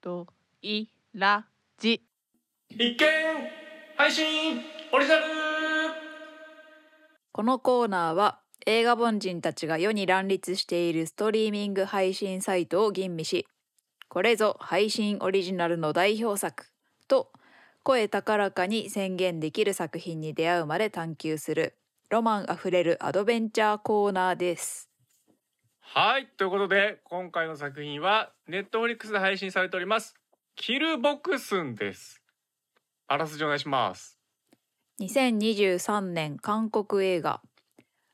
といらじ。一見配信オリジナル。このコーナーは映画凡人たちが世に乱立しているストリーミング配信サイトを吟味しこれぞ配信オリジナルの代表作と声高らかに宣言できる作品に出会うまで探求するロマンあふれるアドベンチャーコーナーですはいということで今回の作品はネットフリックスで配信されております。キルボクスンです。あらすじお願いします。2023年韓国映画。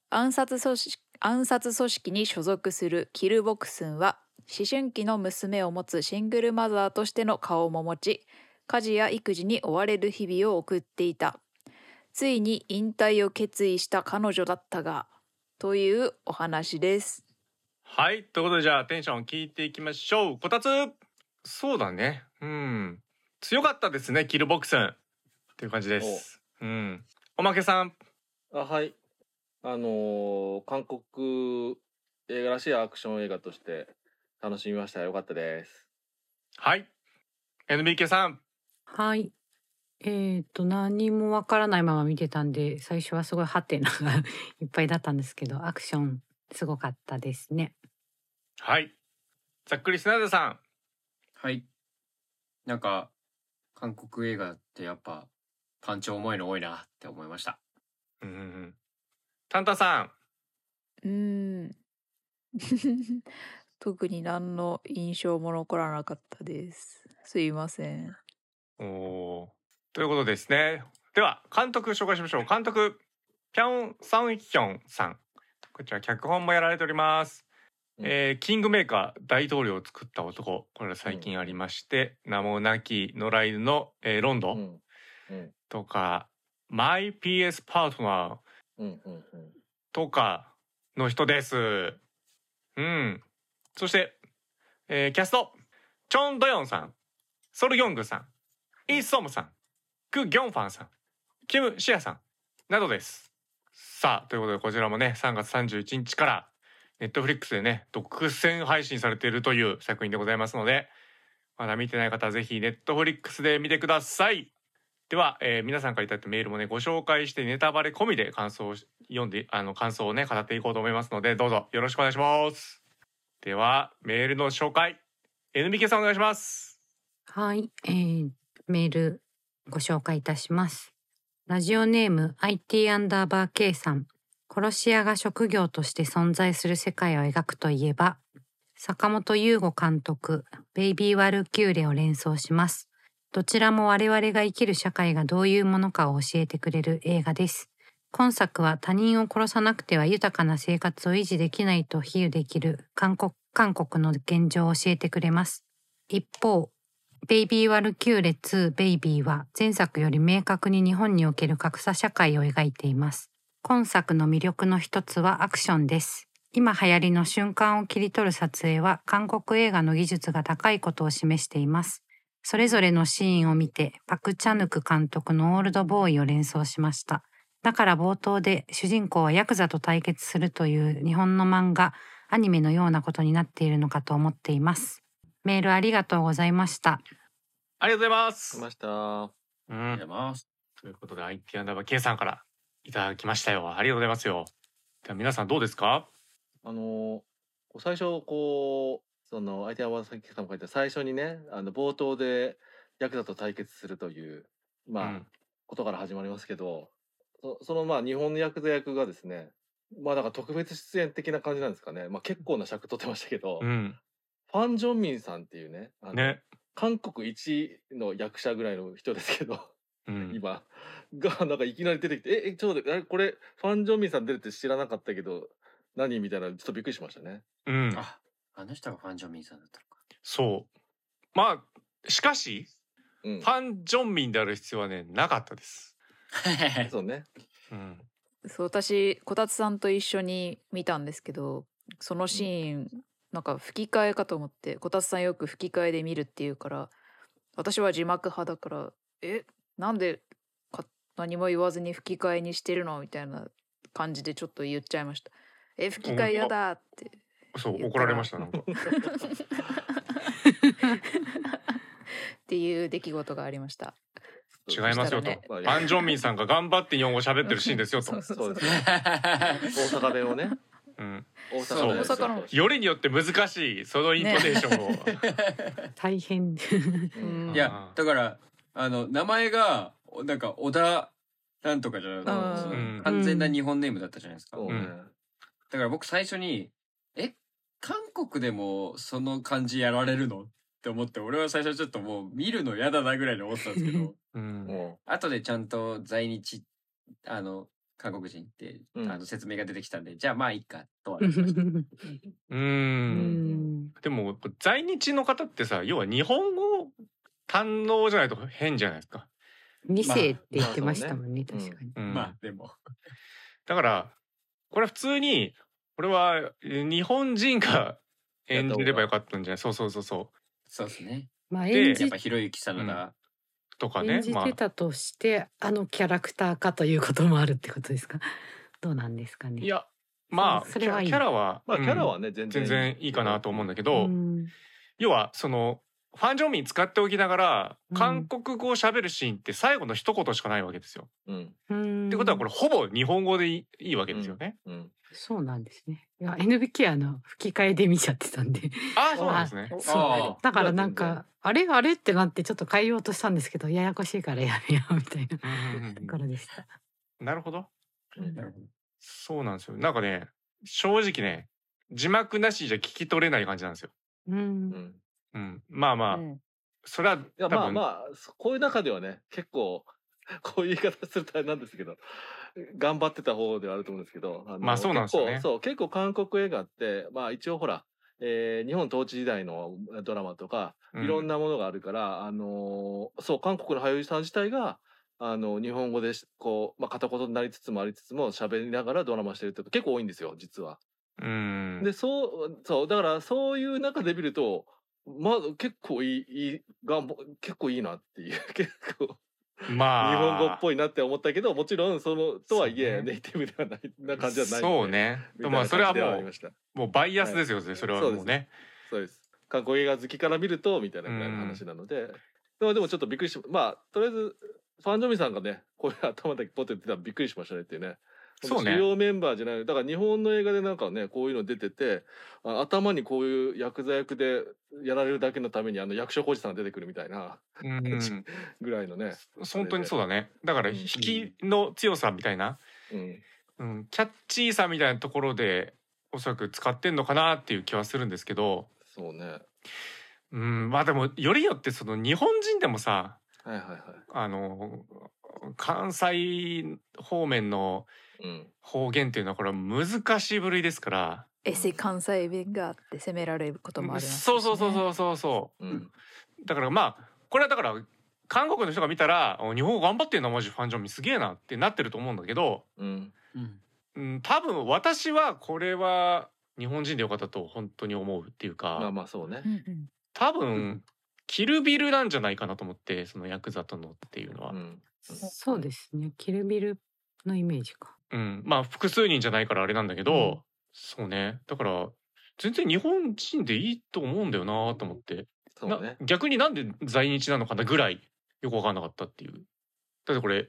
暗殺組織暗殺組織に所属するキルボクスンは思春期の娘を持つシングルマザーとしての顔も持ち家事や育児に追われる日々を送っていた。ついに引退を決意した彼女だったがというお話です。はいということでじゃあテンション聞いていきましょう。こたつ。そうだね。うん。強かったですねキルボクス。ンっていう感じです。うん。おまけさん。あはい。あのー韓国映画らしいアクション映画として楽しみました。よかったです。はい。NBK さん。はい。えっ、と、何もわからないまま見てたんで、最初はすごいハテナが いっぱいだったんですけど、アクションすごかったですね。はい。ざっくりスナダさん。はい。なんか、韓国映画ってやっぱ、パンチ重いの多いなって思いました。うんうんうん。タンタさん。うーん。特に何の印象も残らなかったです。すいません。おおー。ということですね。では監督紹介しましょう。監督ピョン・サンヒョンさんこちら脚本もやられております、うん。えーキングメーカー大統領を作った男これは最近ありまして、名もなき野良犬の、えーロンドうん。うん。とか、マイ PS パートナー。うんうんうん。とかの人です。うん。そして、えーキャスト、チョン・ドヨンさん、ソル・ギョングさん、イ・ソムさん、ク・ギョンファンさん、キム・シアさん。などです。さあ、ということでこちらもね、3月31日からネットフリックスでね、独占配信されているという作品でございますので、まだ見てない方はぜひネットフリックスで見てください。では、えー皆さんからいただいたメールもねご紹介してネタバレ込みで感想を読んであの感想をね語っていこうと思いますのでどうぞよろしくお願いしますではメールの紹介 NBK さんお願いしますはい。えー、メールご紹介いたします。ラジオネーム IT アンダーバー K さん。殺し屋が職業として存在する世界を描くといえば、坂本優吾監督、ベイビー・ワルキューレを連想します。どちらも我々が生きる社会がどういうものかを教えてくれる映画です。今作は他人を殺さなくては豊かな生活を維持できないと比喩できる韓国韓国の現状を教えてくれます。一方、ベイビー・ワルキューレ2ベイビーは前作より明確に日本における格差社会を描いています。今作の魅力の一つはアクションです。今流行りの瞬間を切り取る撮影は韓国映画の技術が高いことを示しています。それぞれのシーンを見てパク・チャヌク監督のオールドボーイを連想しました。だから冒頭で主人公はヤクザと対決するという日本の漫画、アニメのようなことになっているのかと思っています。メールありがとうございました。ありがとうございます。来ました。うありがとうござんいます。ということで IT アンダーバー K さんからいただきましたよ。ありがとうございます。よでは皆さんどうですか？あのー最初こうその相手はさっきさんも書いた最初にねあの冒頭でヤクザと対決するというまあ、うん。ことから始まりますけどそそのまあ日本のヤクザ役がですねまあだから特別出演的な感じなんですかね。まあ結構な尺取ってましたけど、うんファン・ジョンミンさんっていうねあのね韓国一の役者ぐらいの人ですけどうん 今がなんかいきなり出てきて「ええちょっと待ってあれこれファン・ジョンミンさん出るって知らなかったけど何?」みたいなちょっとびっくりしましたね。うんあ、あの人がファン・ジョンミンさんだったのか。そうまあしかしうんフ、ァン・ジョンミンである必要はねなかったです そうね。うんそう私こたつさんと一緒に見たんですけどそのシーン、なんか吹き替えかと思ってこたつさんよく吹き替えで見るっていうから私は字幕派だからえなんでか何も言わずに吹き替えにしてるのみたいな感じでちょっと言っちゃいました。え吹き替えやだってそう怒られました？なんか。っていう出来事がありました。違いますよと、ねまあアン・ジョンミンさんが頑張って日本語喋ってるシーンですよと。そうそうそう。そうですね。大阪弁をねうん、大阪弁大阪の。よりによって難しいそのイントネーションを、大変。うん。いやだからあの名前がなんか小田なんとかじゃなくてうん。完全な日本ネームだったじゃないですか。そうねだから僕最初にえ韓国でもその漢字やられるのって思って俺は最初ちょっともう見るの嫌だなぐらいに思ってたんですけど。うん。も後でちゃんと在日あの韓国人って、うん。あの説明が出てきたんでじゃあまあいいかとはなりました。ううん。ん。でも在日の方ってさ要は日本語堪能じゃないと変じゃないですか、二世って言ってましたもんね、まあ確かに。うん。まあでも。だからこれは普通にこれはえ日本人が演じればよかったんじゃない？そうそうそうそそうですね。まあで演じやっぱひろゆきさんのが、うとかね演じまあてたとして、あのキャラクターかということもあるってことですか？どうなんですかね。いやまあそそれはいいキャラは、まあキャラうんはね全然全然いいかなと思うんだけど、うん要はそのファン・ジョンミン使っておきながらうん韓国語を喋るシーンって最後の一言しかないわけですよ。うんうんってことはこれほぼ日本語でいいいいわけですよね。うんそうなんですね。いや NBK あの吹き替えで見ちゃってたんで、ああそうなんですね。そうあだからなんかあれあれってなってちょっと変えようとしたんですけど、ややこしいからやめようみたいなうんうんうんところでした。なるほど。そうなんですよ。なんかね正直ね字幕なしじゃ聞き取れない感じなんですよ。う。うんんうん、まあまあ、うん。それはいやまあ多分。まあそこういう中ではね結構 こういう言い方するとあれなんですけど頑張ってた方ではあると思うんですけどまあそうなんですよね。結構そう結構韓国映画ってまあ一応ほら、えー日本統治時代のドラマとかうん。いろんなものがあるから、あのーそう韓国の俳優さん自体があの日本語でしこう、まあ、片言になりつつもありつつも喋りながらドラマしてるって結構多いんですよ実は。うん。でそうそうだからそういう中で見るとまあ結構いいいいがんぼ結構いいなっていう 結構まあ日本語っぽいなって思ったけどもちろんそのとはいえ、ネイティブではない な感じはないそうね。まあそれはもうもうバイアスですよね。それはもうね。そうです。韓国映画好きから見るとみたいなぐらいの話なので、でもでもちょっとびっくりしまあとりあえずファン・ジョミさんがねこういう頭だけポッて言ってたらびっくりしましたねっていうねそうね。主要メンバーじゃないだから日本の映画でなんかねこういうの出ててあ頭にこういうヤクザ役でやられるだけのためにあの役所広司さんが出てくるみたいなうん、ぐらいのね、本当にそうだね。だから引きの強さみたいな、うん、うん、キャッチーさみたいなところでおそらく使ってんのかなっていう気はするんですけど、そうね。うん、まあでもよりによってその日本人でもさ、はいはいはい。あの関西方面のうん。方言っていうのはこれは難しい部類ですから。エセ関西弁があって責められることもありますしね、そうそうそうそうそうそう。うん。だからまあこれはだから韓国の人が見たらお日本語頑張ってんなマジファンジョンミすげえなってなってると思うんだけど、うん。うん。うん、多分私はこれは日本人でよかったと本当に思うっていうか、まあまあそうね。うんうん。多分キルビルなんじゃないかなと思ってそのヤクザとのっていうのは、うん。そうですね。キルビルのイメージか。うん、まあ複数人じゃないからあれなんだけど、うん。そうね。だから全然日本人でいいと思うんだよなと思って、なそうね。逆になんで在日なのかなぐらいよく分かんなかったっていう。だってこれ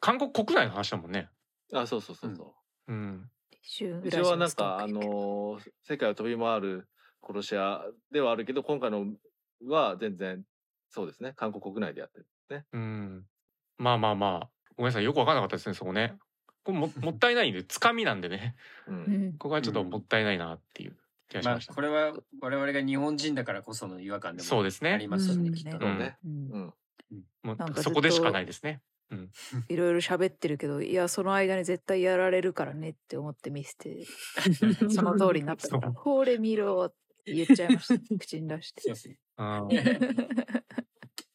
韓国国内の話だもんね。あそうそうそうそう。うん。一瞬一応はなんか。あのー世界を飛び回る殺し屋ではあるけど今回のは全然そうですね韓国国内でやってるね。うん。まあまあまあ。ごめんなさいよく分かんなかったですねそこね。これももっ たいないんでつかみなんでね。ううん。ん ここはちょっともったいないなっていう気がしまあました、これは我々が日本人だからこその違和感でもそうですね。ありますよねうん。きっと。ね。うん。うん。もなんかうそこでしかないですね。いろいろ喋ってるけどいやその間に絶対やられるからねって思って見せて。その通りになった。から「ほれ見ろ」って言っちゃいました。口に出して。あ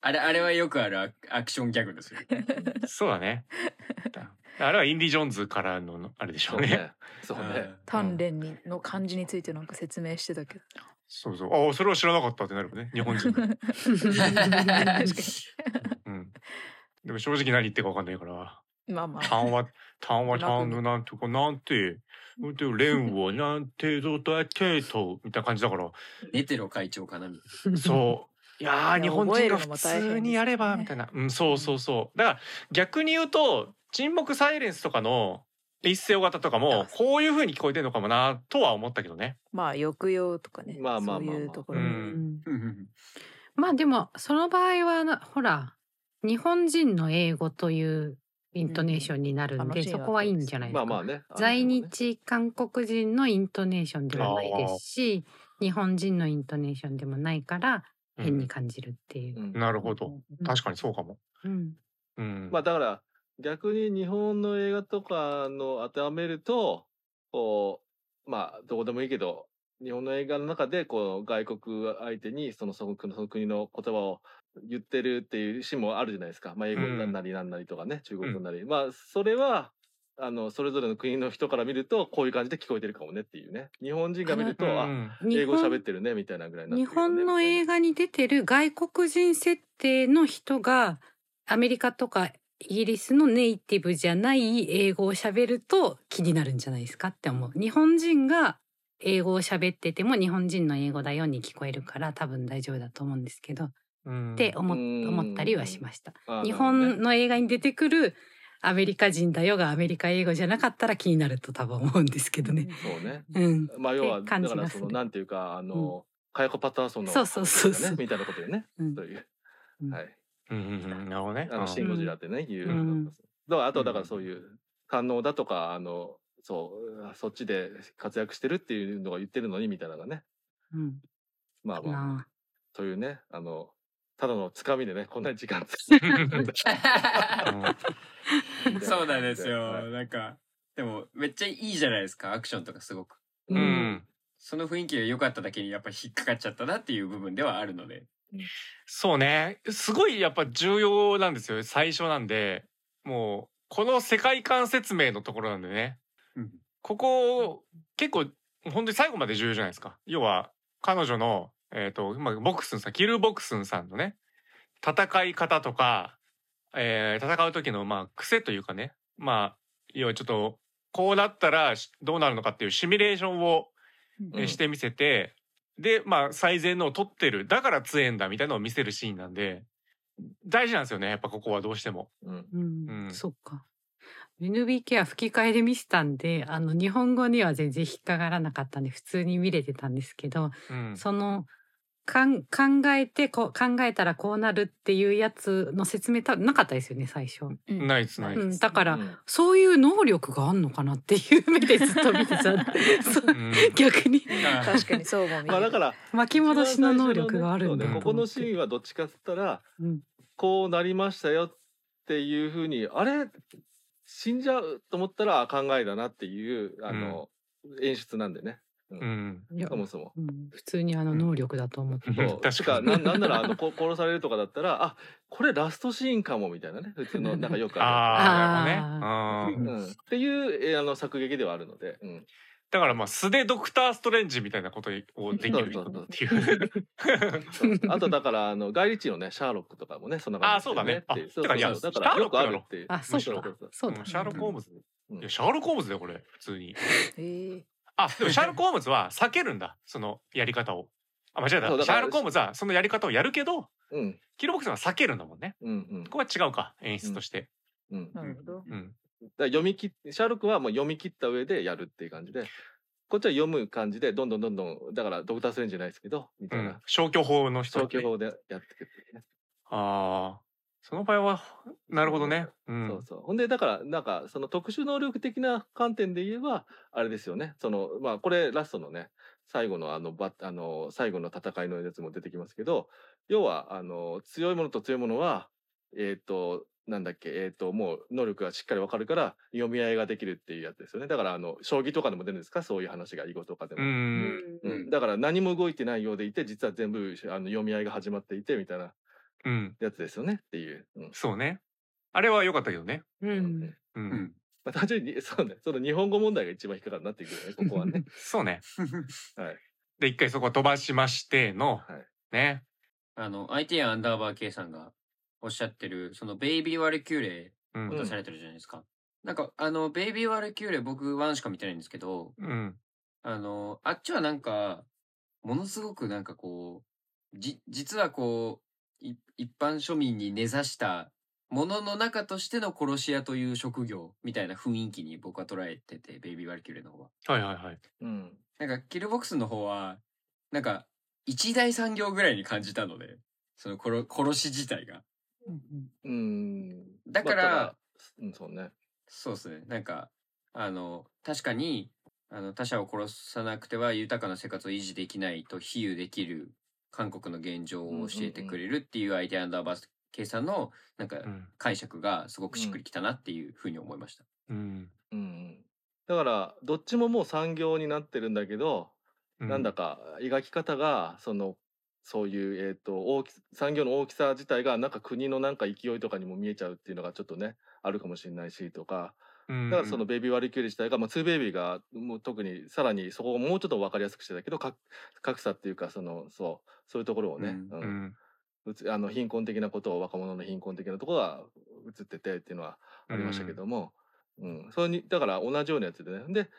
あれあれはよくあるアアクションギャグですよ。ーそうだね。あれはインディ・ジョーンズからのあれでしょうね。そうね。そうね。鍛錬にの漢字についてなんか説明してたけど。そうそう。ああそれは知らなかったってなるよね。日本人で確かうん。でも正直何言ってるか分かんないから。にまあまあ。単話単話単のなんとかなんてで連をなんてどだけとみたいな感じだから。ネテロ会長かなみたいそいやーいや日本人が普通にやればみたいな、うん、そうそうそう。だから逆に言うと沈黙サイレンスとかの一世尾形とかもこういう風に聞こえてるのかもなとは思ったけどね。まあ抑揚とかね。まあまあまあまあ。そういうところ、ううん。んまあでもその場合はなほら日本人の英語というイントネーションになるんで、うんそこはいいんじゃないですか。まあまあね。在日韓国人のイントネーションでもないですし日本人のイントネーションでもないからうん。変に感じるっていう。うん。なるほど。うん。確かにそうかも、うん。うん、まあだから逆に日本の映画とかの当てはめるとこうまあどこでもいいけど日本の映画の中でこう外国相手にそのその国その国の言葉を言ってるっていうシーンもあるじゃないですか、まあ、英語うんなりなんなりとかね、中国語なり、まあそれはあのそれぞれの国の人から見るとこういう感じで聞こえてるかもねっていうね。日本人が見ると、あうん英語喋ってるねみたいなぐらいになって日本の映画に出てる外国人設定の人がアメリカとかイギリスのネイティブじゃない英語を喋ると気になるんじゃないですかって思う。日本人が英語を喋ってても日本人の英語だように聞こえるから多分大丈夫だと思うんですけど、うんって思っうん。思ったりはしました。日本の映画に出てくるアメリカ人だよがアメリカ英語じゃなかったら気になると多分思うんですけどね。そうね。うん。まあ要はだからそのなんていうかあの、カヤコパターソンのそうそうそうそう。ねみたいなことよね。うん。そういう、うん。はい。うんうんうん。なるほどね。あのシンゴジラってね、いうう。んだからあとだからそういう感能だとかあのそうそっちで活躍してるっていうのが言ってるのにみたいなのがね。うん。まあまあな。というねあのただのつかみでねこんなに時間そうなんですよ、はい。なんかでもめっちゃいいじゃないですかアクションとかすごく。う。ん。その雰囲気が良かっただけにやっぱり引っかかっちゃったなっていう部分ではあるので。そうね。すごいやっぱ重要なんですよ最初なんで。もうこの世界観説明のところなんでね。うん。ここ結構本当に最後まで重要じゃないですか。要は彼女のえっ、と、まあ、ボクスンさんキルボクスンさんのね戦い方とか、えー戦う時のまあ癖というかねまあ要はちょっとこうなったらしどうなるのかっていうシミュレーションを、えーうん。してみせてでまあ最善のを取ってる。だから強えんだみたいなのを見せるシーンなんで大事なんですよねやっぱここはどうしても。うん。うん、うん。そっか。NBK は吹き替えで見せたんで、あの日本語には全然引っかからなかったんで普通に見れてたんですけど、うん。そのかん考えてこう考えたらこうなるっていうやつの説明多分なかったですよね最初。うん。ないですないです。うん、だから、うん。そういう能力があんのかなっていう目でずっと見てた。そう。うん。逆に。確かにそうも見える。まあだから巻き戻しの能力があるんだねここのシーンはどっちかっつったらうん。こうなりましたよっていうふうにあれ死んじゃうと思ったらあ考えだなっていうあの、演出なんでねうん。いやそもそも。うん。普通にあの能力だと思って、うん。そう。確かに。てななんならあのこ殺されるとかだったらあこれラストシーンかもみたいなね。普通のなんかよくあああなるあほどね。うん。る、うん、っていうえーあの作劇ではあるので、うん、だからまあ素でドクターストレンジみたいなことをできるっていう。そう。あとだからあのガイリッチのねシャーロックとかもねそんな感じですあそうだね。っていう。あてかいやそう。そうだからよくあるっていう。あそうか。そうそうそうだ、うんシャーロック・ホームズ。うんいやシャーロック・ホームズだよこれ。普通に。へ えあでも シャーロック・ホームズは避けるんだそのやり方を。あ間違えた。シャーロック・ホームズはそのやり方をやるけどうんキルボックスは避けるんだもんね。うんうんここは違うか演出として。うんなるほどうん。ら読み切っシャーロックはもう読み切った上でやるっていう感じでこっちは読む感じでどんどんどんどんだからドクター・ストレンジじゃないですけどみたいな、消去法の人だね消去法でやっていくっていうねああその場合はなるほどね。うん。そうそう。ほんで、だから、なんか、その特殊能力的な観点で言えば、あれですよね。その、まあ、これ、ラストのね、最後のあの、ば、あの、最後の戦いのやつも出てきますけど、要は、あの、強いものと強いものは、えっ、と、なんだっけ、えっ、と、もう、能力がしっかりわかるから、読み合いができるっていうやつですよね。だから、あの、将棋とかでも出るんですか？そういう話が、囲碁とかでも。う。うんうんだから、何も動いてないようでいて、実は全部、あの、読み合いが始まっていて、みたいなうん。やつですよね。っていう。うん。そうね。あれは良かったけどね。うんう。うんんまあ、単純に、そうね、その日本語問題が一番引っかかるなっていうね、ここはね。そうね。はい。で一回そこ飛ばしましての、はいね。あの IT アンダーバー K さんがおっしゃってるそのベイビー・ワルキューレうんを出されてるじゃないですか、なんかあのベイビー・ワルキューレ僕ワンしか見てないんですけどうん。あのあっちはなんかものすごくなんかこじ実はこうい一般庶民に根ざしたものの中としての殺し屋という職業みたいな雰囲気に僕は捉えててベイビー・ワルキューレの方は。はいはいはい。うん。なんかキルボックスの方はなんか一大産業ぐらいに感じたのでその殺殺し自体が。うん。だからまあうん、そうね。そうですね。なんか、あの、確かに、あの、他者を殺さなくては豊かな生活を維持できないと比喩できる韓国の現状を教えてくれるっていう IT アンダーバー計算の、なんかうん。解釈がすごくしっくりきたなっていうふうに思いました。うん。うんうん。だから、どっちももう産業になってるんだけど、うなんだか描き方が、その、そういう、えっ、と、大き、産業の大きさ自体が、なんか国のなんか勢いとかにも見えちゃうっていうのがちょっとね、あるかもしれないし、とか、うんだからそのベイビーワリキューレ自体が、まあ、2ベイビーがもう特にさらにそこをもうちょっと分かりやすくしてたけどか格差っていうかそのそうそういうところをね、うんううん。あの貧困的なことを若者の貧困的なところが映っててっていうのはありましたけども、うん。それにだから同じようなやつでね。で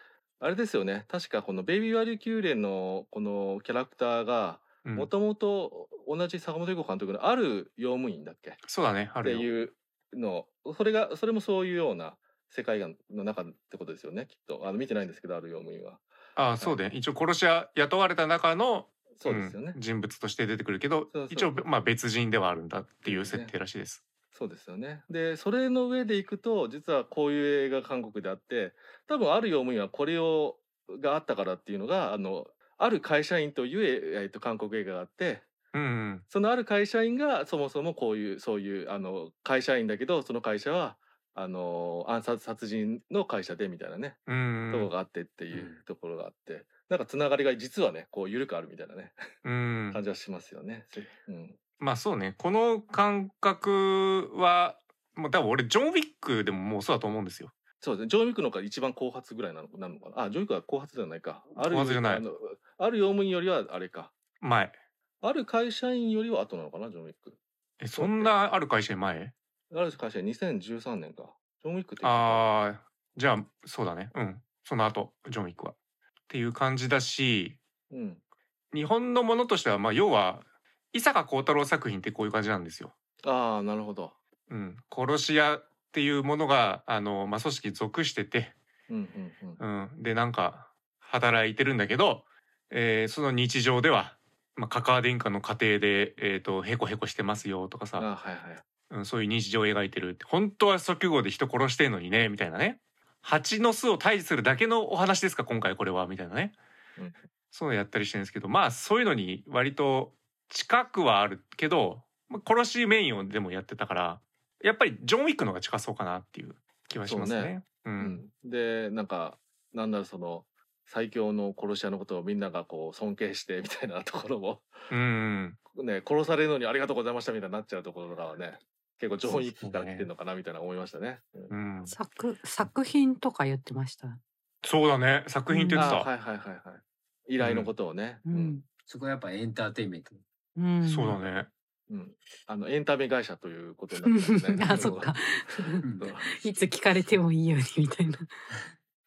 あれですよね。確かこのベイビーワリキューレのこのキャラクターがうん。もともと同じ坂本龍子監督のある用務員だっけ？そうだね。あって。いうのそれがそれもそういうような世界観の中ってことですよねきっと。あの見てないんですけどある用務員はああ、そうで、一応殺し屋雇われた中のそうですよね、ん人物として出てくるけど一応まあ別人ではあるんだっていう設定らしいです。そうですよね。でそれの上でいくと実はこういう映画韓国であって多分ある用務員はこれをがあったからっていうのがあのある会社員という、えっと韓国映画があってうんうん。そのある会社員がそもそもこういうそういうあの会社員だけどその会社はあの暗殺殺人の会社でみたいなねうんとこがあってっていううんところがあって、なんかつながりが実はねこう緩くあるみたいなねうん感じはしますよね。うん、まあそうねこの感覚はもう多分俺ジョン・ウィックでももうそうだと思うんですよ。そうですね。ジョン・ウィックの方が一番後発ぐらいなのなのかな。あ、ジョン・ウィックは後発じゃないか。ある後発じゃないあのある用務員よりはあれか。前ある会社員よりは後なのかな、ジョン・ウィック。えそんなある会社に前？ある会社員2013年か。ジョン・ウィックって。ああじゃあそうだねうんその後ジョン・ウィックは。っていう感じだしうん。日本のものとしてはまあ要は伊坂幸太郎作品ってこういう感じなんですよ。ああ、なるほど。うん、殺し屋っていうものがあの、まあ、組織に属してて、うんうんうん。うん、でなんか働いてるんだけど、えーその日常では、まあ、カカア殿下の家庭で、えー、とヘコヘコしてますよとかさ、あはいはい。うん、そういう日常を描いてるって。本当は即号で人殺してんのにねみたいなね。蜂の巣を退治するだけのお話ですか今回これはみたいなね、うん。そういうのやったりしてるんですけどまあそういうのに割と近くはあるけど、まあ、殺しメインをでもやってたからやっぱりジョン・ウィックの方が近そうかなっていう気はしますね。そうね。ううん。ん。で、なんか、なんだろう、その、最強の殺し屋のことをみんながこう尊敬してみたいなところも、うんね、殺されるのにありがとうございましたみたいになっちゃうところとかはね、結構ジョン・ウィックから来てるのかなみたいな思いましたね。うんうん、作作品とか言ってました？そうだね作品って言ってた、あはいはいはいはい。依頼のことをね。ううんん。そこはやっぱエンターテインメント。うん、そうだねうんあのエンタメ会社ということになってますね。あ、そっか。いつ聞かれてもいいようにみたいな。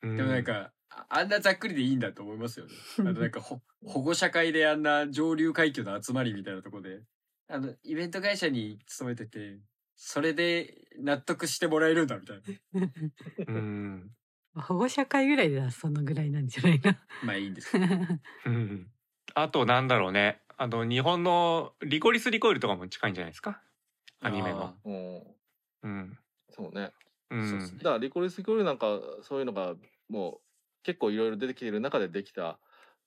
うんでもなんか、ああんなざっくりでいいんだと思いますよね。あのなんかほ保護者会であんな上流階級の集まりみたいなところで、あの、イベント会社に勤めてて、それで納得してもらえるんだみたいな。うん保護者会ぐらいではそのぐらいなんじゃないな。まあいいんです。うんあとなんだろうねあの日本のリコリス・リコイルとかも近いんじゃないですか？アニメの。うんうんそうね。うんだからリコリス・キョルなんかそういうのがもう結構いろいろ出てきている中でできた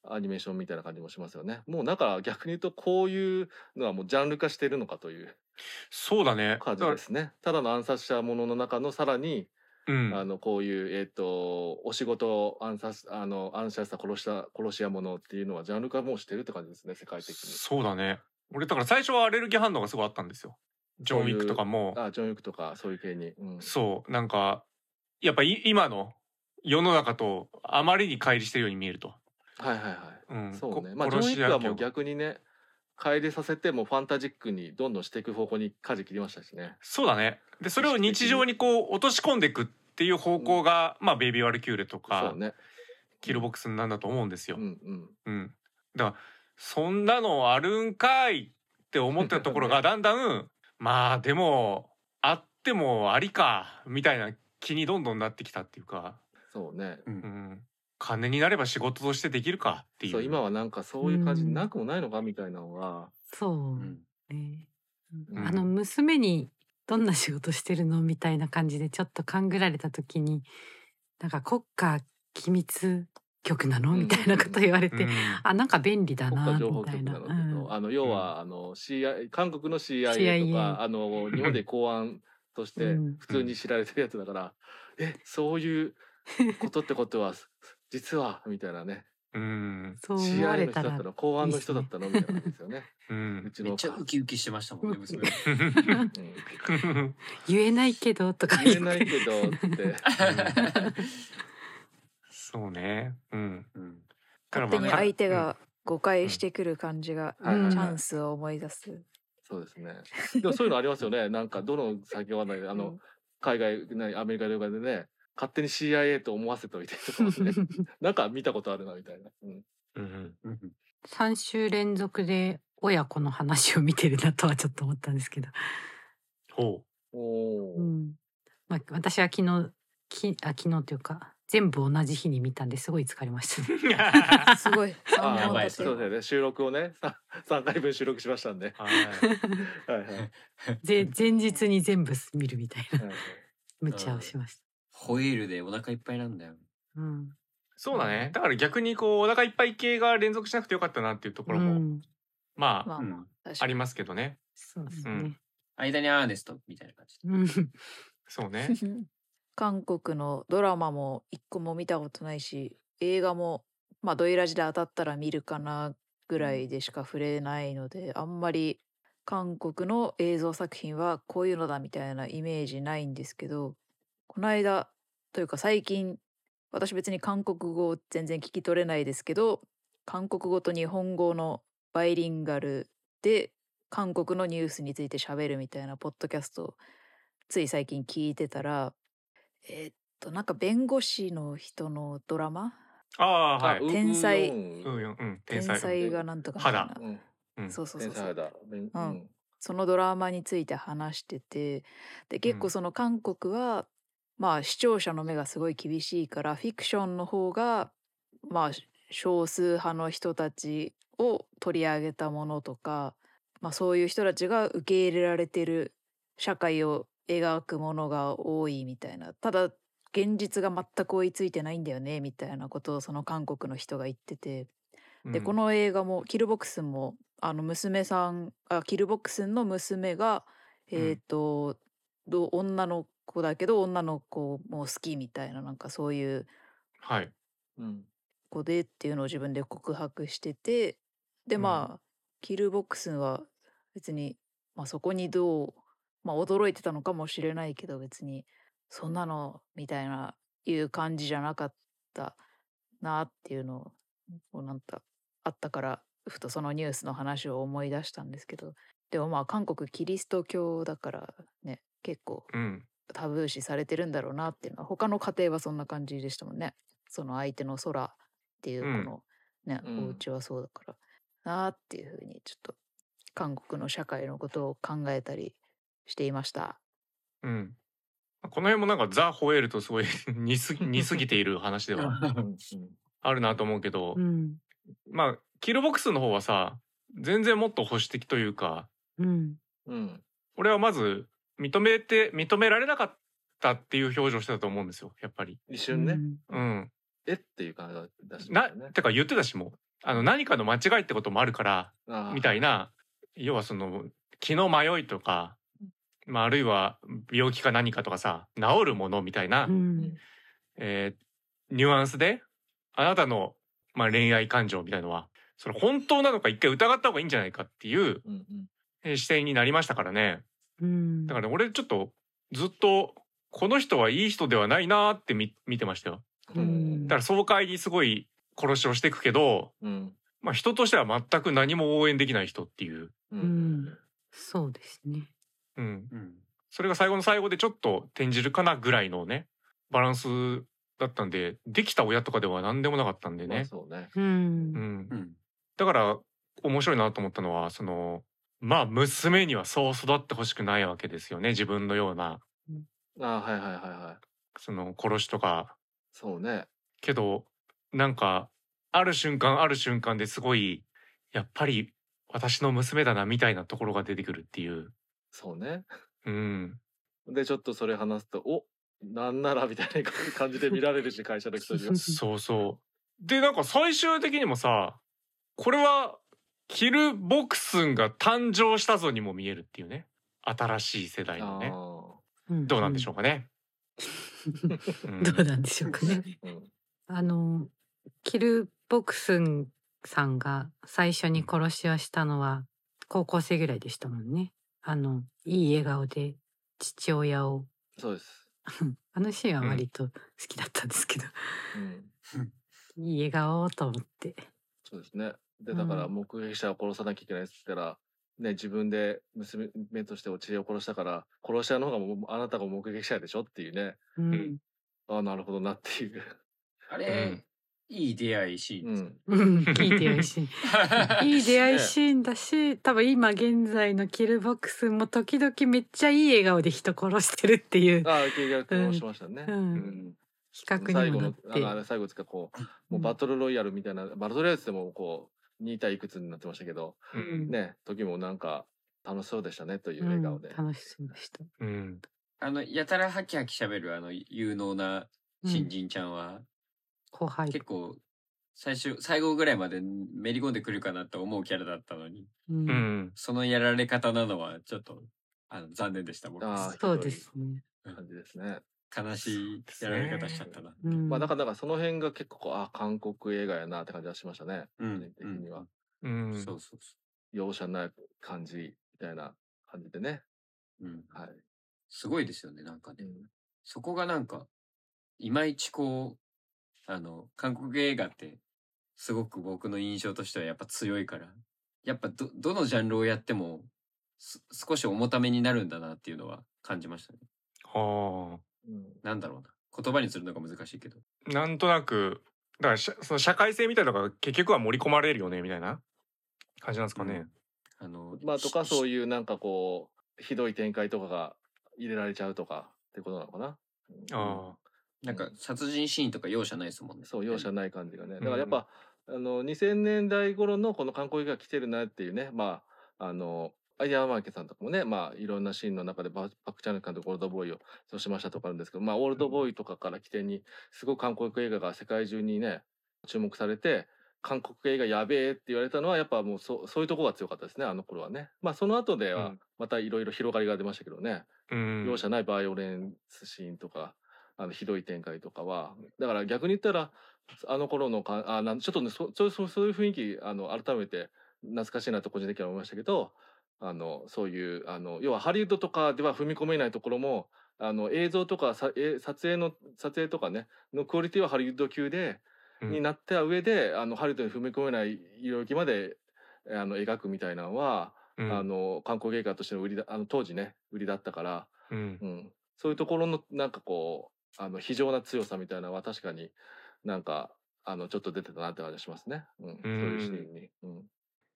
アニメーションみたいな感じもしますよね。もうだから逆に言うとこういうのはもうジャンル化しているのかという そうだね感じですね。ただの暗殺者ものの中のさらに、うんあのこういうえっ、とお仕事を暗殺あの暗殺した殺した殺し屋ものっていうのはジャンル化もうしてるって感じですね世界的に。そうだね俺だから最初はアレルギー反応がすごいあったんですよジョン・ウィックとかもあジョン・ウィックとかそういう系に。うんそうなんかやっぱい今の世の中とあまりに乖離してるように見えると、はいはいはい。うん、そうね。こまあジョン・ウィックはもう逆にね乖離させてもうファンタジックにどんどんしていく方向に舵切りましたしね。そうだねでそれを日常にこう落とし込んでいくっていう方向が、まあベイビー・ワルキューレとそかうね。キルボックスなんだと思うんですよう。んうん。うん、だからそんなのあるんかいっって思ってたところが だんだんまあでもあってもありかみたいな気にどんどんなってきたっていうか、そうね。うん、金になれば仕事としてできるかっていう。そう今はなんかそういう感じなくもないのかみたいなのが、そう。う、ん。ねうん。あの娘にどんな仕事してるのみたいな感じでちょっと勘ぐられた時になんか国家機密局なの？うんみたいなこと言われて、うん。あなんか便利だ国な家情報局みたいな。なのうんあの要は、あの CIA 韓国の CIA と CIA かあの日本で公安としてうん。普通に知られてるやつだから、えそういうことってことは実はみたいなね。うん。そう思われたらの人だったの？公安の人だったの？みたいな感じですよね。う うんちのめっちゃウキウキしてましたもんね 娘。うん。言えないけどとか言えないけどって。そうね。うん。う勝手にまあ相手が誤解してくる感じが、はいチャンスを思い出す。そうですね。でもそういうのありますよね。なんかどの先はないあの、海外ねアメリカとかでね勝手に CIA と思わせといてとかもねなんか見たことあるなみたいな。うんうんうん3週連続で親子の話を見てるなとはちょっと思ったんですけど、ほおーうんまあ、私は昨日きあ昨日というか全部同じ日に見たんですごい疲れましたね。う すごい。あやばいそうですね。収録をね、さ三回分収録しましたんで。はいはいはい。ぜ前日に全部見るみたいなはい無茶をしましホエールでお腹いっぱいなんだよた。うん。そうだねだから逆にこうお腹いっぱい系が連続しなくてよかったなっていうところも、うんまあ、まあまあ、ありますけどねそうですねうん。間にアーネストみたいな感じ。そうね 韓国のドラマも一個も見たことないし映画もまあドイラジで当たったら見るかなぐらいでしか触れないのであんまり韓国の映像作品はこういうのだみたいなイメージないんですけどこの間というか最近私別に韓国語全然聞き取れないですけど韓国語と日本語のバイリンガルで韓国のニュースについて喋るみたいなポッドキャストをつい最近聞いてたらえーっとなんか弁護士の人のドラマああはい。あ天才天天才。才がなんとか肌うん。うん。そうそうそうそう。ん。そのドラマについて話しててで結うん。構その韓国は、まあ視聴者の目がすごい厳しいからフィクションの方がまあ少数派の人たちを取り上げたものとか、まあ、そういう人たちが受け入れられてる社会を描くものが多いみたいな。ただ現実が全く追いついてないんだよねみたいなことをその韓国の人が言ってて。でこの映画もキルボックスンもあの娘さんあキルボックスンの娘がえっ、と、ど女の子だけど女の子も好きみたいななんかそういう。はい。うん。子でっていうのを自分で告白しててでうん。まあ、キルボックスンは別に、まあ、そこにどう、まあ、驚いてたのかもしれないけど別にそんなのみたいないう感じじゃなかったなっていうのをなんかあったからふとそのニュースの話を思い出したんですけど。でもまあ韓国キリスト教だからね結構うんタブー視されてるんだろうなっていうのは他の家庭はそんな感じでしたもんね。その相手の空っていううん。このね、うん。お家はそうだからなあっていうふうにちょっと韓国の社会のことを考えたりしていました。うん。この辺もなんかザ・ホエールとすごい 似すぎ似すぎている話では うん。あるなと思うけど、うん。まあキルボックスの方はさ全然もっと保守的というかうん。うん。俺はまず認めて認められなかったっていう表情してたと思うんですよやっぱり。一瞬ね、うん、え？っていう感じだしね。てか言ってたしもう。あの何かの間違いってこともあるからみたいな。要はその気の迷いとか、まあ、あるいは病気か何かとかさ治るものみたいな、うん。えーニュアンスであなたの、まあ、恋愛感情みたいのはそれ本当なのか一回疑った方がいいんじゃないかっていう視点になりましたからねうん。だから俺ちょっとずっとこの人はいい人ではないなーって見見てましたようんだから爽快にすごい殺しをしていくけど、うんまあ、人としては全く何も応援できない人っていう、ううんん。そうですね。うん、うんそれが最後の最後でちょっと転じるかなぐらいのねバランスだったんでできた親とかでは何でもなかったんでまあね、そうね。うんう。ん、うんだから面白いなと思ったのはそのまあ娘にはそう育ってほしくないわけですよね。自分のような。ああはいはいはいはい。その殺しとか。そうね。けどなんかある瞬間ある瞬間ですごいやっぱり私の娘だなみたいなところが出てくるっていう。そうね。うん。でちょっとそれ話すとおなんならみたいな感じで見られるし会社の人には。そうそう。でなんか最終的にもさこれはキルボクスンが誕生したぞにも見えるっていうね。新しい世代のね。あどうなんでしょうかね、うん。どうなんでしょうかね。ーうん。あのキルボクスンさんが最初に殺しをしたのは高校生ぐらいでしたもんね。あのいい笑顔で父親を。そうです、あのシーンは割と好きだったんですけど、うん、いい笑顔と思って。そうですねでだからうん。目撃者を殺さなきゃいけないっつったら、ね、自分で娘としてお知恵を殺したから殺し屋の方がもうあなたが目撃者でしょっていうね。うん。んああなるほどなっていう、あれ、いい出会いシーンうん、うん、いい出会いシーン。いい出会いシーンだし、多分今現在のキルボクスも時々めっちゃいい笑顔で人殺してるっていう、ああ契約をしましたね、うん。うん。比較最後にもなって。のあの最後ですかこうもうバトルロイヤルみたいな、バトルロイヤルでもこう2対いくつになってましたけどうんね時もなんか楽しそうでしたねといううん笑顔で、楽しそうでした。うんあのやたらハキハキしゃべるあの有能な新人ちゃんは、後輩。結構最初最後ぐらいまでめり込んでくるかなと思うキャラだったのにうんうんそのやられ方なのはちょっとあの残念でした僕あーそうですね。感じですね。悲しいやられ方しちゃったな、うん。まあだからだからその辺が結構こうあ韓国映画やなって感じがしましたね。うん個人的には、うんそうそうそ容赦ない感じみたいな感じでね。う、うん、はい。すごいですよねなんかね、うん。そこがなんかいまいちこうあの韓国映画ってすごく僕の印象としてはやっぱ強いからやっぱどどのジャンルをやってもす少し重ためになるんだなっていうのは感じましたね。はうんなんだろうな。言葉にするのが難しいけど。あなんとなくだからその社会性みたいなのが結局は盛り込まれるよねみたいな？感じなんですかね。あのまあとかそういいうなんかこうひどい展開とかが入れられちゃうとかってことなのかな？うん。あなんか殺人シーンとか容赦ないですもんね。そう容赦ない感じがね。ん。だからやっぱ、あの2000年代頃のこの韓国映画来てるなっていうね。まああのアイデアマーケさんとかもね、まあいろんなシーンの中でバパクチャンネル監督オールドボーイをそうしましたとかあるんですけど、まあオールドボーイとかから起点にすごく韓国映画が世界中にね注目されて。韓国映画やべえって言われたのはやっぱもうそそういうとこが強かったですねあの頃はね。まあその後ではうん。またいろいろ広がりが出ましたけどね、うん。容赦ないバイオレンスシーンとかあのひどい展開とかは。だから逆に言ったらあの頃のかあなんちょっとねそそうそういう雰囲気あの改めて懐かしいなと個人的には思いましたけどあのそういうあの要はハリウッドとかでは踏み込めないところもあの映像とかさえ撮影の撮影とかねのクオリティはハリウッド級で、うんになった上であのハリウッドに踏み込めない領域まであの描くみたいなのは、うんあの韓国映画としての売りだあの当時ね売りだったから。うんうん、そういうところのなんかこうあの非常な強さみたいなのは確かになんかあのちょっと出てたなって感じがしますね。うん、そういうシーンに。うん、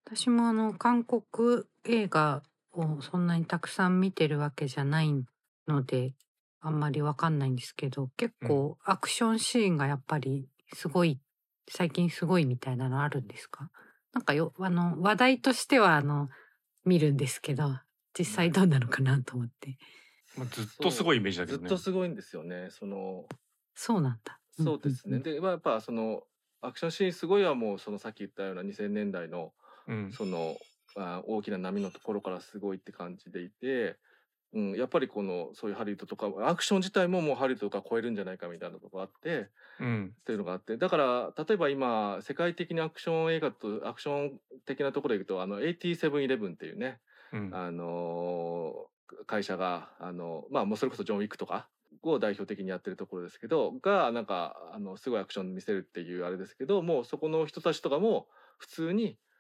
私もあの韓国映画をそんなにたくさん見てるわけじゃないのであんまりわかんないんですけど結構アクションシーンがやっぱりすごい最近すごいみたいなのあるんですか？なんかよあの話題としてはあの見るんですけど実際どうなのかなと思ってまあずっとすごいイメージだけずっどね。とすごいんですよね。そのそうなんだそうですね。んんで、まあ、やっぱそのアクションシーンすごいはもうそのさっき言ったような2000年代のうんそのあ大きな波のところからすごいって感じでいて、うん、やっぱりこのそういうハリウッドとかアクション自体ももうハリウッドとか超えるんじゃないかみたいなところがあって。うんっていうのがあってだから例えば今世界的にアクション映画とアクション的なところでいくとあの8711っていうね、うんあのー会社があのまあもうそれこそジョン・ウィックとかを代表的にやってるところですけどがなんかあのすごいアクション見せるっていうあれですけどもうそこの人たちとかも普通にあ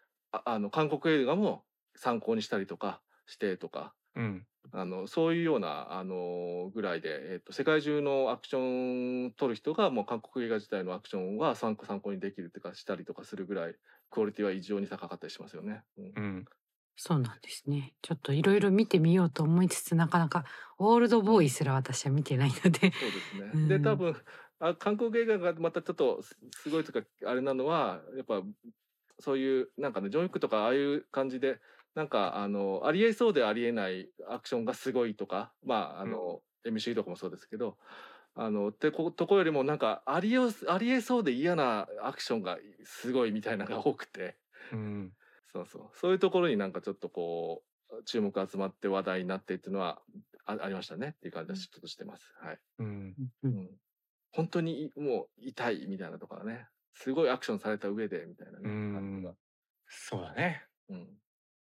あの韓国映画も参考にしたりとかしてとかうんあのそういうようなあのぐらいで、えっと世界中のアクション撮る人がもう韓国映画自体のアクションは参考参考にできるっていうかしたりとかするぐらいクオリティは異常に高かったりしますよね。うんうんそうなんですね。ちょっといろいろ見てみようと思いつつなかなかオールドボーイすら私は見てないので。そうですね。うんで多分あ韓国映画がまたちょっとすすごいとかあれなのはやっぱそういうなんかねジョン・ウィックとかああいう感じでなんかあのありえそうでありえないアクションがすごいとかまああの、MCU とかもそうですけど。あのってことこよりもなんかありよありえそうで嫌なアクションがすごいみたいなのが多くて。うん。そうそう。そういうところになんかちょっとこう注目集まって話題になってっていうのはあありましたねっていう感じはちょっとしてます。はい。うん。ううん。ん、本当にもう痛いみたいなとかねすごいアクションされた上でみたいなねうん。そうだね。うん、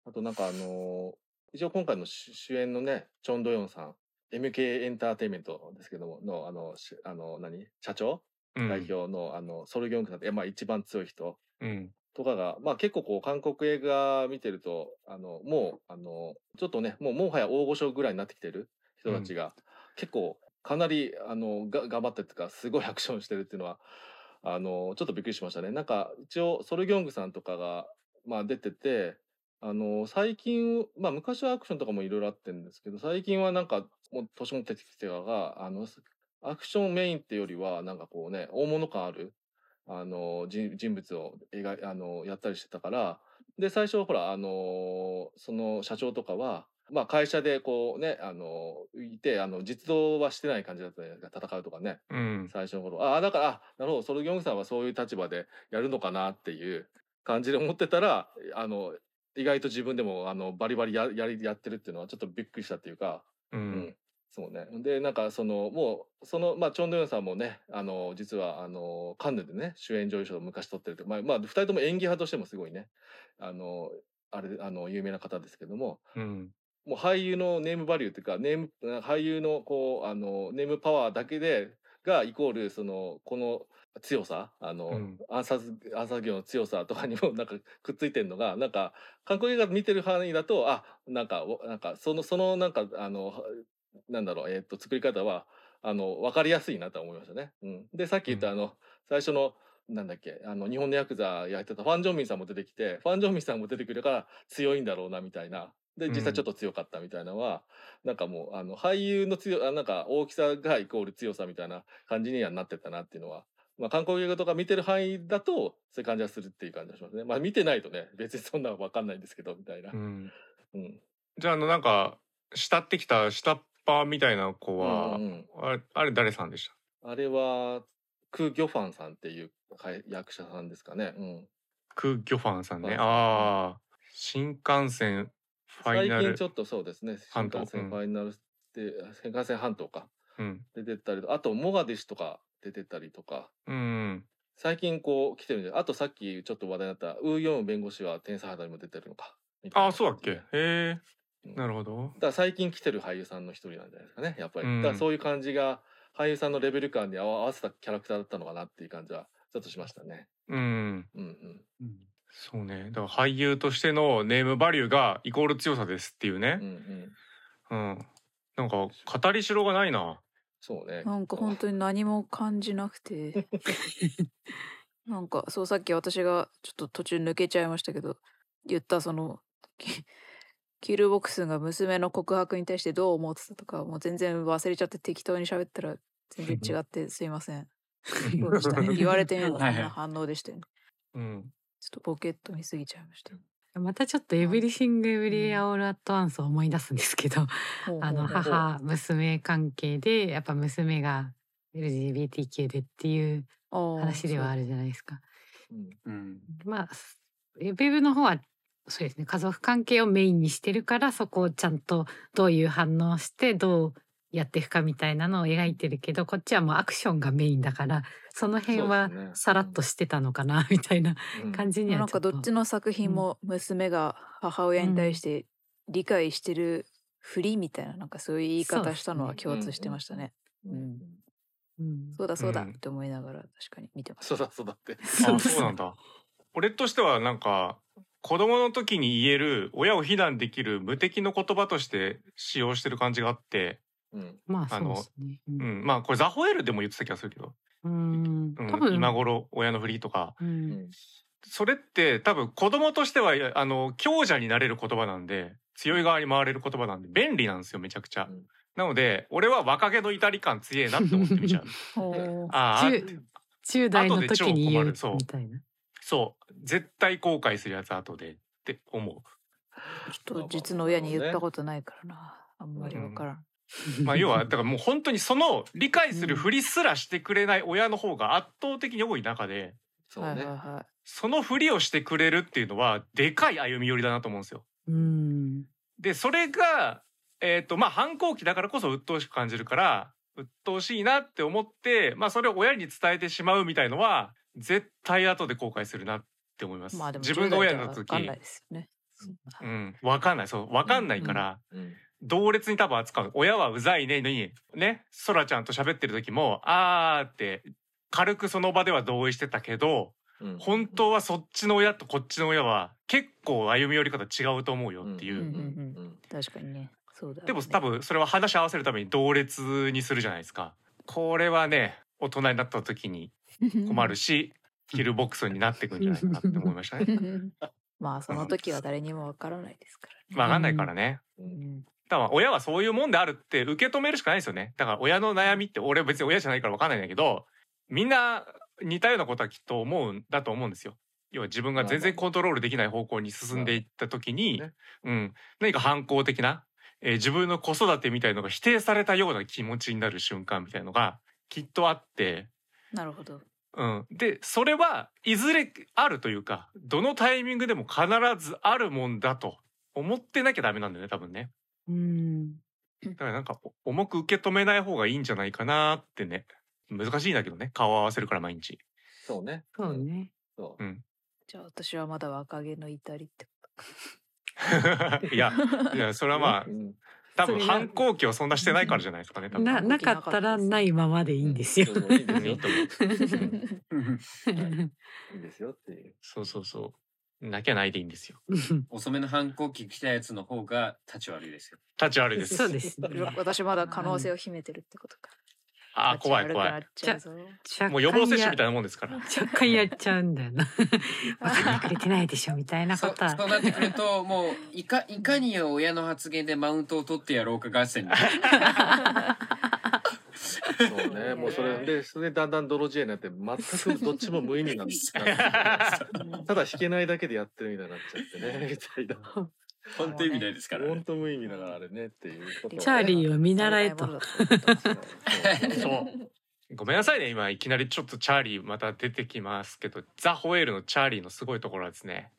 あとなんかあのー一応今回の主主演のねチョン・ドヨンさん MK エンターテインメントですけどものあのしあの何？社長？うん。代表の、あのソル・ギョンクさんって、まあ、一番強い人。うん。とかが、まあ、結構こう韓国映画見てるとあのもうあのちょっとねもうもはや大御所ぐらいになってきてる人たちが、結構かなりあのが頑張ってっていうかすごいアクションしてるっていうのはあのちょっとびっくりしましたね。なんか一応ソル・ギョングさんとかが、まあ、出ててあの最近、まあ、昔はアクションとかもいろいろあってんですけど最近はなんかもう年も出てきてがあのアクションメインってよりはなんかこうね大物感あるあの人人物を描いあのやったりしてたからで最初ほらあのその社長とかは、まあ、会社でこうねあのいてあの実動はしてない感じだったじゃないですか戦うとかねうん。最初の頃。ああだからあなるほどソルギョングさんはそういう立場でやるのかなっていう感じで思ってたらあの意外と自分でもあのバリバリややりやってるっていうのはちょっとびっくりしたっていうかううん。ん、そうね。で、なんかその、もう、その、まあ、チョン・ドヨンさんもね、あの、実は、あの、カンヌでね、主演女優賞を昔取ってるって、まあ、まあ、二人とも演技派としてもすごいね、あの、あれ、あの、有名な方ですけども、うんもう俳優のネームバリューっていうか、ネーム、俳優の、こう、あの、ネームパワーだけで、が、イコール、その、この強さ、あの、うん暗殺、暗殺業の強さとかにも、なんか、くっついてるのが、なんか、韓国映画見てる範囲だと、あ、なんか、おなんか、その、その、なんか、あの、なんだろう、えっと、作り方は、あの、わかりやすいなとは思いましたね。うん。で、さっき言った、あの、最初の、なんだっけ、あの、日本のヤクザやってたファン・ジョンミンさんも出てきて、ファン・ジョンミンさんも出てくるから強いんだろうな、みたいな。で、実際ちょっと強かったみたいなのは、なんかもう、あの、俳優の強、あなんか大きさがイコール強さみたいな感じにはなってたなっていうのは、まあ、韓国映画とか見てる範囲だと、そういう感じはするっていう感じがしますね。まあ、見てないとね、別にそんなのわかんないんですけど、みたいなう。んうん。じゃああのなんか慕ってきた下っ端みたいな子は、うんうんあれあれ誰さんでした？あれは、ク・ギョファンさんっていうはい役者さんですかね。うん。ク・ギョファンさんねはいああ新幹線ファイ最ナル。近ちょっとそうですね。新幹線ファイナルって、新幹線半島か。うん。出てったりと、あと、モガディシュとか出てたりとか、うん最近こう来てるんで、あとさっきちょっと話題になった、ウーヨン弁護士は天才肌にも出てるのか。ああそうだっけ？へえ。うん。なるほど。だから最近来てる俳優さんの一人なんじゃないですかね、やっぱり。うん。だからそういう感じが、俳優さんのレベル感に合わせたキャラクターだったのかなっていう感じは、ちょっとしましたね。うん。うんうん。うんそうねだから俳優としてのネームバリューがイコール強さですっていうねうんうん。うんなんか語りしろがないなそうね。なんか本当に何も感じなくて なんかそうさっき私がちょっと途中抜けちゃいましたけど言ったそのキキルボックスが娘の告白に対してどう思ってたとかもう全然忘れちゃって適当に喋ったら全然違ってすいません。そうでしたね？言われてみればそんな反応でしたよね。うんちょっとボケっと見すぎちゃいました。またちょっとエブリシング・エブリウェア・オール・アット・ワンスを思い出すんですけど、あの母娘関係でやっぱ娘が LGBTQ でっていう話ではあるじゃないですか。うん。うん。まあエブエブの方はそうですね家族関係をメインにしてるからそこをちゃんとどういう反応をしてどうやっていくかみたいなのを描いてるけどこっちはもうアクションがメインだからその辺はさらっとしてたのかな みたいなうん。感じになんかはちょっとどっちの作品も娘が母親に対して理解してるふりみたいななんかそういう言い方したのは共通してましたね。うん。うん。うん。そうだそうだうん。って思いながら確かに見てます。そうだそうだ。って。あそうなんだ。俺としてはなんか子供の時に言える親を非難できる無敵の言葉として使用してる感じがあって、うん。まあそうあのですね。ううんん、まあこれザホエールでも言ってた気がするけど、うんうん多分今頃親のふりとかううんん。それって多分子供としてはあの強者になれる言葉なんで強い側に回れる言葉なんで便利なんですよめちゃくちゃ。うんなので俺は若気の至り感強えなって思ってみちゃう。ああ中10代の時に言う後で超困るそうみたいな。そう絶対後悔するやつ後でって思う。ちょっと実の親に言ったことないからな。あんまりわからん。まあ要はだからもう本当にその理解するふりすらしてくれない親の方が圧倒的に多い中でそうね。はそのふりをしてくれるっていうのはでかい歩み寄りだなと思うんですよ。うん。でそれがえっ、とまあ反抗期だからこそ鬱陶しく感じるから鬱陶しいなって思ってまあそれを親に伝えてしまうみたいのは絶対後で後悔するなって思います。い。まあでも自分が親にな10った時代とはわかんないですよね。うんわかんないそうわかんないから。うん同列に多分扱う。親はうざいねのにねそらちゃんと喋ってる時もあーって軽くその場では同意してたけどうん。本当はそっちの親とこっちの親は結構歩み寄り方違うと思うよっていう、確かにね。そうだよね。でも多分それは話し合わせるために同列にするじゃないですか。これはね大人になった時に困るし キルボックスになってくんじゃないかなって思いましたね。まあその時は誰にもわからないですからね。分かんないからね。ううんんだから親はそういうもんであるって受け止めるしかないですよね。だから親の悩みって俺は別に親じゃないから分かんないんだけどみんな似たようなことはきっと思うんだと思うんですよ。要は自分が全然コントロールできない方向に進んでいった時に、うん、何か反抗的な、えー自分の子育てみたいのが否定されたような気持ちになる瞬間みたいのがきっとあって、なるほど。うん、でそれはいずれあるというかどのタイミングでも必ずあるもんだと思ってなきゃダメなんだよね多分ね。うん。だからなんかお重く受け止めない方がいいんじゃないかなってね難しいんだけどね顔を合わせるから毎日。そうね。そうね。そうじゃあ私はまだ若気の至りってこ いやいやそれはまあうん多分反抗期をそんなしてないからじゃないですかね多分。な、なかったらないままでいいんですよ。そうそういいんですよ いいと思ういいんですよっていう。そうそうそうなきゃないでいいんですよ。遅めの反抗期来たやつの方が立ち悪いですよ。立ち悪いです。そうですね。と。私まだ可能性を秘めてるってことか。あー怖い怖い。もう予防接種みたいな。なもんですから。若干やっちゃうんだよな。分かってくれてないでしょみたいなそことは。そうなってくるともういかいかに親の発言でマウントを取ってやろうか合戦に。そうね。もうそれで、それでだんだん泥仕合になって、全くどっちも無意味なんです。ただ弾けないだけでやってるみたいになっちゃってね、みたいな。本当意味ないですから、本当無意味だからあれねっていうこと。チャーリーを見習えと。そう。ごめんなさいね今いきなりちょっとチャーリーまた出てきますけどザ・ホエールのチャーリーのすごいところはですね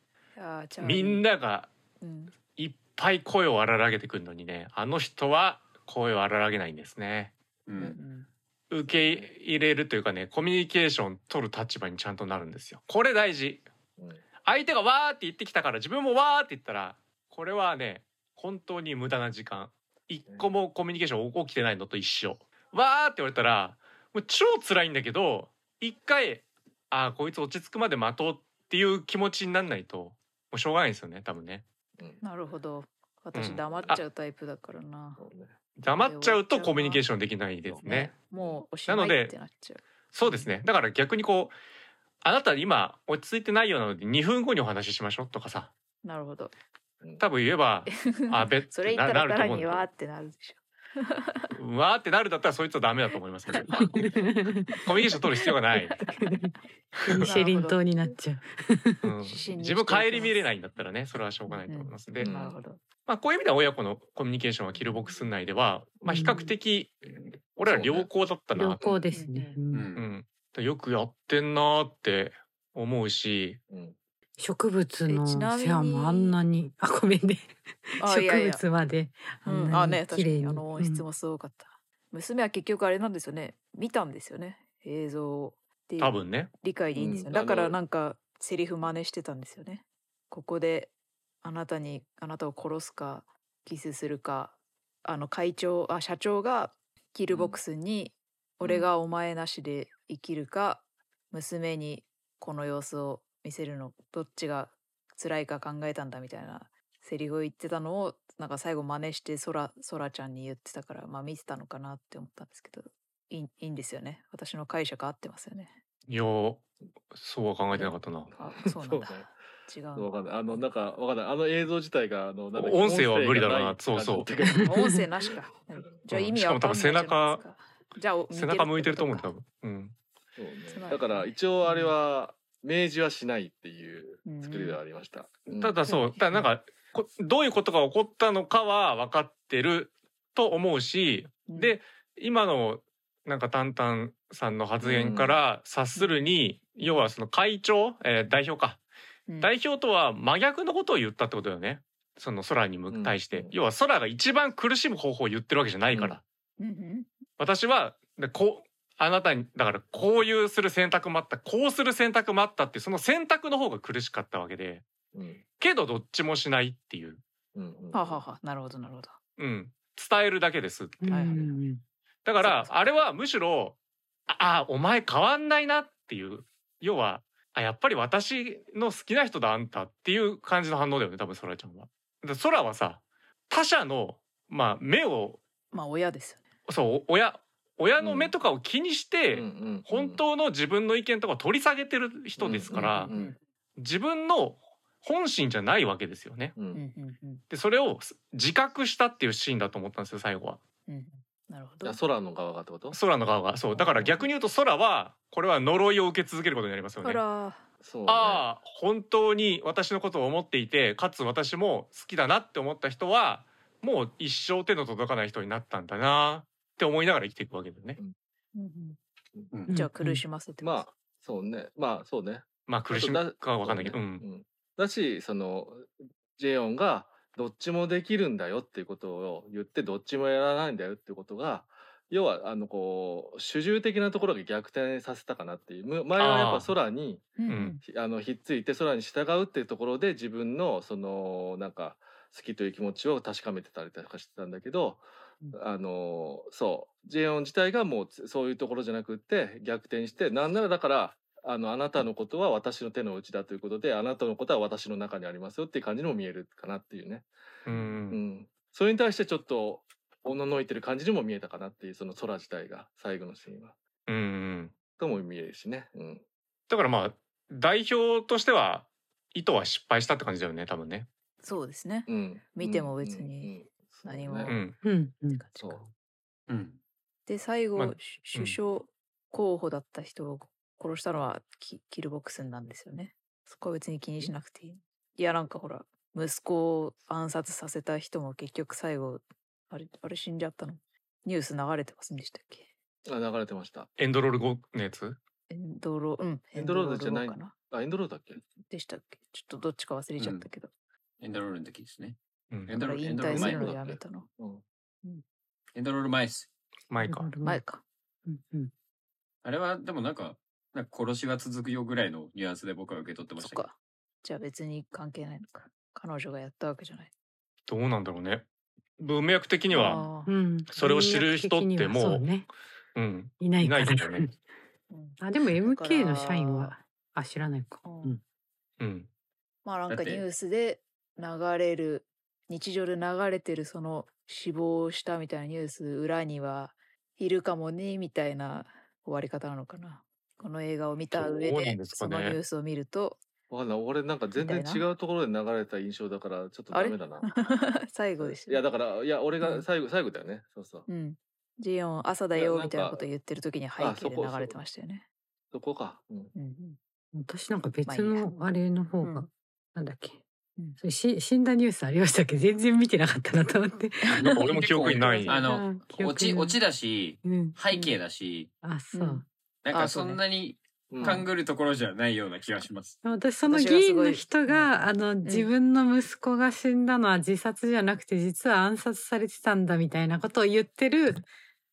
みんな、ながうんいっぱい声を荒らげてくるのにねあの人は声を荒らげないんですね。う、うんん。受け入れるというかねコミュニケーション取る立場にちゃんとなるんですよ。これ大事。うん。相手がわーって言ってきたから自分もわーって言ったらこれはね本当に無駄な時間。一個もコミュニケーション起きてないのと一緒。わーって言われたらもう超辛いんだけど一回あーこいつ落ち着くまで待とうっていう気持ちになんないともうしょうがないんですよね多分ね。なるほど。う私ん。黙っちゃうタイプだからな。そうね黙っちゃうとコミュニケーションできないですねもうおしなのでってなっちゃう。そうですねだから逆にこうあなた今落ち着いてないようなので2分後にお話ししましょうとかさなるほど。うん多分言えば あべそれ言ったらさらななると思うんだにわーってなるでしょ。うわーってなるだったらそいつはダメだと思いますけど。コミュニケーション取る必要がない、シェリン島になっちゃう。うん。自分顧みれないんだったらねそれはしょうがないと思います、で、うんなるほど。まあ、こういう意味では親子のコミュニケーションはキルボックス内では、まあ、比較的俺ら良好だったな良好ですね。ううん。うん。ん、よくやってんなーって思うしうん植物のえちなみに世話もあんなに、あ、ごめんね。植物まであうん。ん、なに綺麗に。に。あの音質もすごかった、娘は結局あれなんですよね。見たんですよね。映像をっていう多分ね。理解でいいんですよ、うん。だからあのなんかセリフ真似してたんですよね。ここであなたにあなたを殺すかキスするかあの会長あ社長がキルボックスに、俺がお前なしで生きるか娘にこの様子を見せるのどっちが辛いか考えたんだみたいなセリフを言ってたのをなんか最後真似してソラソラちゃんに言ってたからまあ見てたのかなって思ったんですけどいいいいんですよね。私の解釈合ってますよね。いやそうは考えてなかったな。あそうなんだ。そうね。違うわかんない。あの、なんか、わかんない。あの映像自体が、あの、なん音声は無理だろうな。音そうそう。音声なしか。うん。じゃあ意味わかんないしかも多分背中じゃあ背中向いてると思うう多分。うん。そうね。だから、一応あれは、明示はしないっていう作りではありました。うん。ただそうただなんかこどういうことが起こったのかは分かってると思うしで今のなんかタンタンさんの発言から察するに、要はその会長、えー代表か、うん。代表とは真逆のことを言ったってことだよね。その空に向対して、うん。要は空が一番苦しむ方法を言ってるわけじゃないから、うんうん。私はでこうあなたにだからこういうする選択もあったこうする選択もあったってその選択の方が苦しかったわけでうん。けどどっちもしないっていう、うんうん。はあはあはあなるほどなるほど。うん、伝えるだけですう。んはいはい。うんだからあれはむしろああお前変わんないなっていう。要はあやっぱり私の好きな人だあんたっていう感じの反応だよね多分そらちゃんは。だ空はさ他者のまあ目をまあ親ですよね。そう親親の目とかを気にして、本当の自分の意見とかを取り下げてる人ですから、自分の本心じゃないわけですよね。でそれを自覚したっていうシーンだと思ったんですよ最後は。なるほど。あ空の側がってこと？空の側が。そう。だから逆に言うと空はこれは呪いを受け続けることになりますよね。あらそうね。ああ本当に私のことを思っていてかつ私も好きだなって思った人はもう一生手の届かない人になったんだなって思いながら生きていくわけだよね。じゃあ苦しませてまあ、そうね。まあ、そうね。まあ苦しむかは分かんないけど、ね。うんだし、その、ジェヨンが、どっちもできるんだよっていうことを言って、どっちもやらないんだよっていうことが、要は、あの、こう、主従的なところが逆転させたかなっていう。む前はやっぱ空に、あの、ひっついて空に従うっていうところで、自分の、その、なんか、好きという気持ちを確かめてたりとかしてたんだけど、あのそう。ジェヨン自体がもうつそういうところじゃなくって逆転してなんならだからあのあなたのことは私の手の内だということであなたのことは私の中にありますよっていう感じにも見えるかなっていうね、ううんん、それに対してちょっとおののいてる感じにも見えたかなっていうその空自体が最後のシーンは。うんうんとも見えるしね、うん、だからまあ代表としては意図は失敗したって感じだよね多分ね。そうですね。うん、見ても別にうん何も。そうん。うんうん。そう。うん。で最後、まあし首相候補だった人を殺したのはキキルボックスンなんですよね。そこは別に気にしなくていい。いやなんかほら息子を暗殺させた人も結局最後あれあれ死んじゃったの。ニュース流れてませんでしたっけ？あ流れてました。エンドロール後のやつ？エンドロうんエンドロールじゃないかな。あエンドロールだっけ？でしたっけ？ちょっとどっちか忘れちゃったけど、エンドロールの時ですね。うん。エンドロール、エだから引ンドロール前退するのやめたの。うん。エンドロール前です。前か。前か。うんうん。あれは、でもなんか、なんか殺しは続くよぐらいのニュアンスで僕は受け取ってましたけど。そっか。じゃあ別に関係ないのか。彼女がやったわけじゃない。どうなんだろうね。文脈的には、あー。うん。それを知る人ってもうそうね。うん、いないから。いないですよね。うん。あでも MK の社員はあ知らないか、うん。うん。うん、まあなんだってかニュースで流れる日常で流れてるその死亡したみたいなニュース裏にはいるかもねみたいな終わり方なのかな。この映画を見た上でそのニュースを見ると。わかんない。俺なんか全然違うところで流れた印象だからちょっとダメだな。最後でしたいやだからいや俺うん。が最後、最後だよね。そうそう。うん。ジェヨン朝だよみたいなこと言ってる時に背あ景で流れてましたよね。そこか、うん、うんうん。私なんか別のあれの方が、うんなんだっけ、うん。し死んだニュースありましたっけ？全然見てなかったなと思って。なんか俺も記憶にない。あの落ち、に落ちだし、うん。背景だし、あそう、うん。なんかあそんなにうん。勘ぐるところじゃないような気がします。私その私がすごい議員の人が、あの自分の息子が死ん。だのは自殺じゃなくて実は暗殺されてたんだみたいなことを言ってる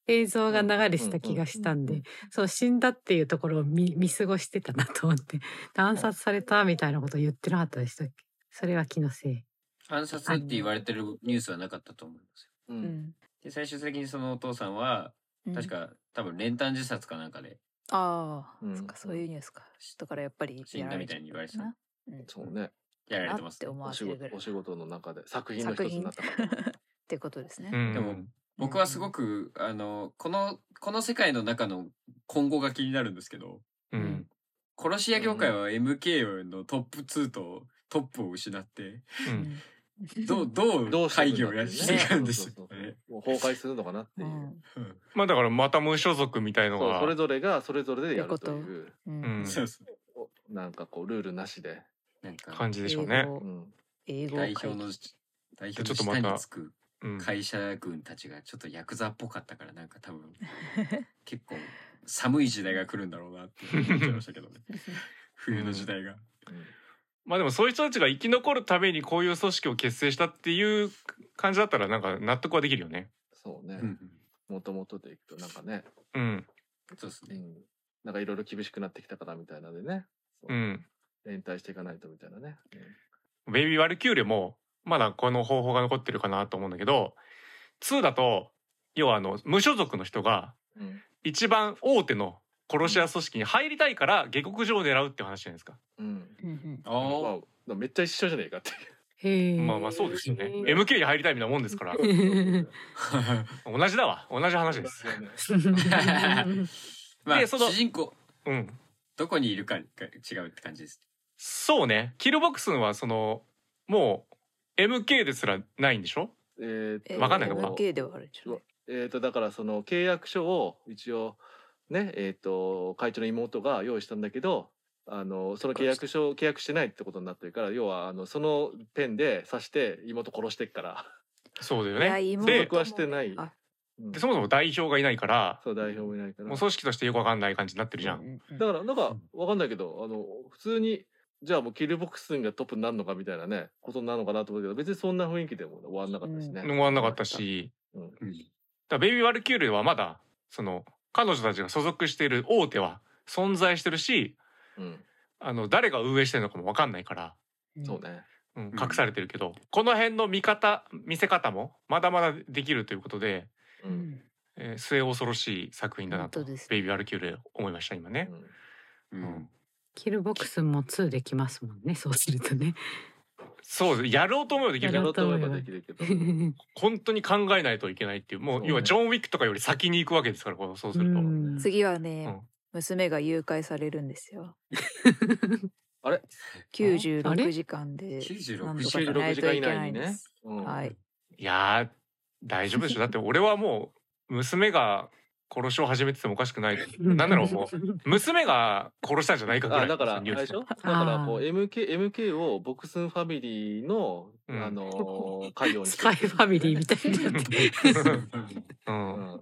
映像が流れてた気がしたんうんうん。でそう死んだっていうところを見見過ごしてたなと思って。暗殺されたみたいなことを言ってなかったでしたっけ？それは気のせい。暗殺って言われてるニュースはなかったと思いますよ。ううん。んで、最終的にそのお父さんは、うん。確か多分練炭自殺かなんかで。ああ、うん。そっかそういうニュースか。だからやっぱり死んだみたいに言われてた。な。うんそうね。やられてますなって。思お仕事お仕事の中で作品の一つになったから。ってことですね。うん、でも僕はすごく、あの、この、この世界の中の今後が気になるんですけど、うん。殺し屋業界は MK のトップ2とトップを失って、うん。どう、ど どう会議をやっていくんですよね。もう崩壊するのかなっていう。う。ん。まあだからまた無所属みたいのがそれぞれがそれぞれでやるという。ううん。なんかこうルールなしで、なんか、感じでしょうね。英。語。代表の、代表の下ちょっとまたにつくうん。会社軍たちがちょっとヤクザっぽかったから、なんか多分、結構寒い時代が来るんだろうなって思っちゃいましたけどね。冬の時代が。まあでもそういう人たちが生き残るためにこういう組織を結成したっていう感じだったらなんか納得はできるよね。そうね。うん。もともとでいくとなんかね、うん。そうですね。うん、なんかいろいろ厳しくなってきたからみたいなのでね、そう。うん。連帯していかないとみたいなね、ベイビー・ワルキューレもまだこの方法が残ってるかなと思うんだけど2だと要はあの無所属の人がうんうん。一番大手の殺し屋組織に入りたいから下克上を狙うっていう話じゃないですか。うんうんあまあ、めっちゃ一緒じゃねえかってへえ。まあまあそうですよね。うん MK に入りたいみたいなもんですから。同じだわ同じ話です。まあ、でその主人公、うん。どこにいるかが違うって感じです。そうね。キルボックスンはそのもう MK ですらないんでしょ？えーえわかんないのか MK ではあるんじゃない？えー、とだからその契約書を一応ねえっ、と会長の妹が用意したんだけどあのその契約書契約してないってことになってるから要はあのそのペンで刺して妹殺してっから、そうだよね。妹で僕はしてない。あ。うん。でそもそも代表がいないからそう代表もいないから。もう組織としてよくわかんない感じになってるじゃん。うんうん。だからなんかわかんないけどあの普通にじゃあもうキルボックスがトップになるのかみたいなねことなのかなと思うけど別にそんな雰囲気でも終わんなかったしね、終わんなかったし、うん。うんだベイビー・ワルキューレはまだその彼女たちが所属している大手は存在してるしうん。あの誰が運営してるのかもわかんないから、うん。そうね。うんうん。隠されてるけど、この辺の見方見せ方もまだまだできるということで、ううん。んえー末恐ろしい作品だなと、ベイビー・ワルキューレ思いました今ね。うん。うん。キルボックスも2できますもんね。そうするとね。そうですやろうと思えばできる。やけどろうと思えばできるけど。本当に考えないといけないっていうもうそうね。要はジョン・ウィックとかより先に行くわけですからこうそうすると。うん。次はね、うん。娘が誘拐されるんですよ。あれ？96時間で96なんとかしないといけないんです。うん。はい。いやー大丈夫でしょ。だって俺はもう娘が殺しを始めててもおかしくない。なんだろうもう娘が殺したんじゃないかぐらいあだからあれでしょ？だからこう MK, MK をボクスンファミリーの、うん。あのー家業にスパイファミリーみたいになって。う、うん。ん、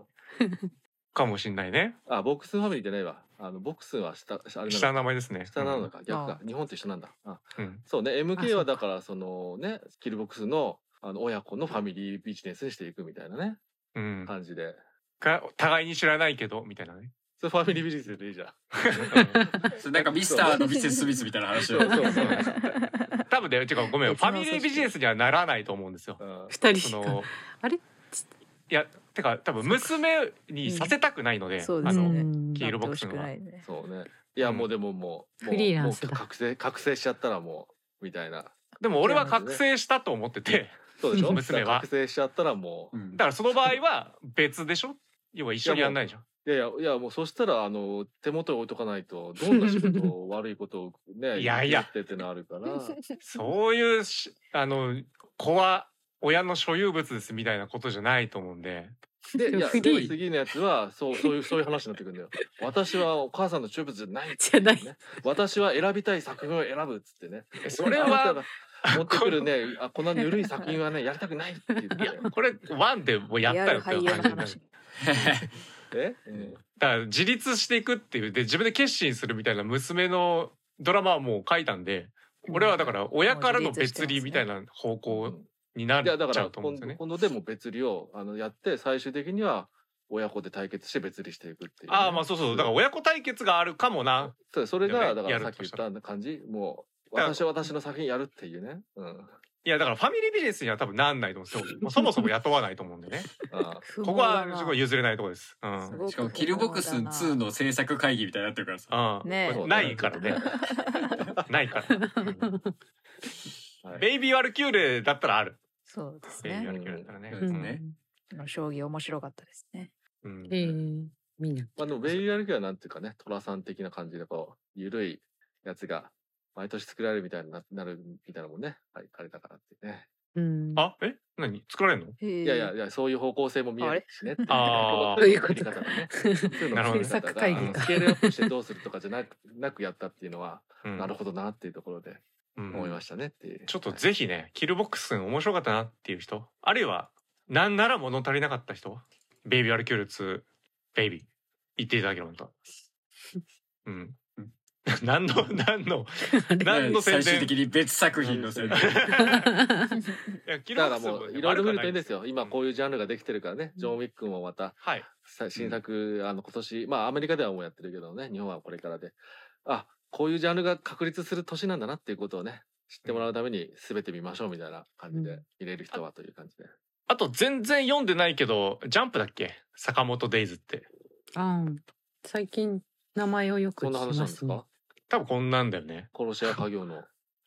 かもしんないね。あボクスンファミリーじゃないわ。あのボクスンは下あれ下の名前ですね。下なのか、逆か。日本と一緒なんだ。あ。うん。そうね。あ MK はだからそのねキル・ボクスンのあの親子のファミリービジネスにしていくみたいなね。うん、感じでか互いに知らないけどみたいなね。それファミリービジネスでいいじゃん。そ れなんかミスターのミセス・スミスみたいな話。をそうそうそう、多分ね違うごめんファミリービジネスにはならないと思うんですよ。う。ん二人しか。そのあれ？いやてか多分娘にさせたくないので、あの黄色ボックスは。そうね。いやもうでももうもうフリーランスだ。もう覚醒覚醒しちゃったらもうみたいな。でも俺は覚醒したと思っててそうでしょ？娘は。覚醒しちゃったらもう。うんだからその場合は別でしょ？要は一緒にやんないじゃん。いやいやいやもうそしたらあの手元に置いとかないとどんな仕事を 悪いことをねいやいや。言ってってのあるから。そういうしあの子は親の所有物ですみたいなことじゃないと思うんで。でいや でも次のやつはそうそういうそういう話になってくるんだよ。私はお母さんの所有物じゃないじゃない。ね私は選びたい作品を選ぶっつってね。えそれはが持ってくるねあこんなぬるい作品はねやりたくないって言っていやこれワンでもうやったよっていう感じになる。話 え、うん。だから自立していくっていうで自分で決心するみたいな娘のドラマはもう書いたんで俺はだから親からの別離みたいな方向になっちゃいやだからうと思うんですよね。今度今度でも別離をあのやって最終的には親子で対決して別離していくっていうね、ああまあそうそうだから親子対決があるかもな。そうそれがだからさっき言ったた感じもう私は私の作品やるっていうね、うん、いやだからファミリービジネスには多分なんないと思うんですよ。そもそも雇わないと思うんでね。ここはすごい譲れないところです。うん。しかもキルボックス2の制作会議みたいになってるからさ。うんねこれないからね。ないから。はいベイビーワルキューレだったらある。そうですねベイビーワルキューレだったらね。そうですねの将棋面白かったですねうんえーみんな。まあでもベイビーアルキはなんていうかね、トラさん的な感じでこう、ゆるいやつが毎年作られるみたいにななるみたいなのもね、はい、あれだからってね。うん。あえ？何？作られるの？いいやいやいや、そういう方向性も見えるしねっていうね。あーそういうことがね。制作会議かスケールアップしてどうするとかじゃなくなくやったっていうのは、うんなるほどなっていうところでうん思いましたねっていう。ちょっとぜひね、キルボックス面白かったなっていう人、あるいは、なんなら物足りなかった人、ベイビーアルキュール2、ベイビー、言っていただければと。うん。何の、何の、何の宣伝？最終的に別作品の宣伝。だからもういろいろ見るといいんですよ。今こういう。ジャンルができてるからね。ジョン・ウィックもまたはい。さ新作、あの今年、まあアメリカではもうやってるけどね、日本はこれからで。あ、こういうジャンルが確立する年なんだなっていうことをね、知ってもらうために全て見ましょうみたいな感じでうん見れる人はという感じで。あと全然読んでないけど、ジャンプだっけ？坂本デイズって。あー最近名前をよくこんな聞きまね話なんですすか？多分こんなんだよね。殺し屋家業の。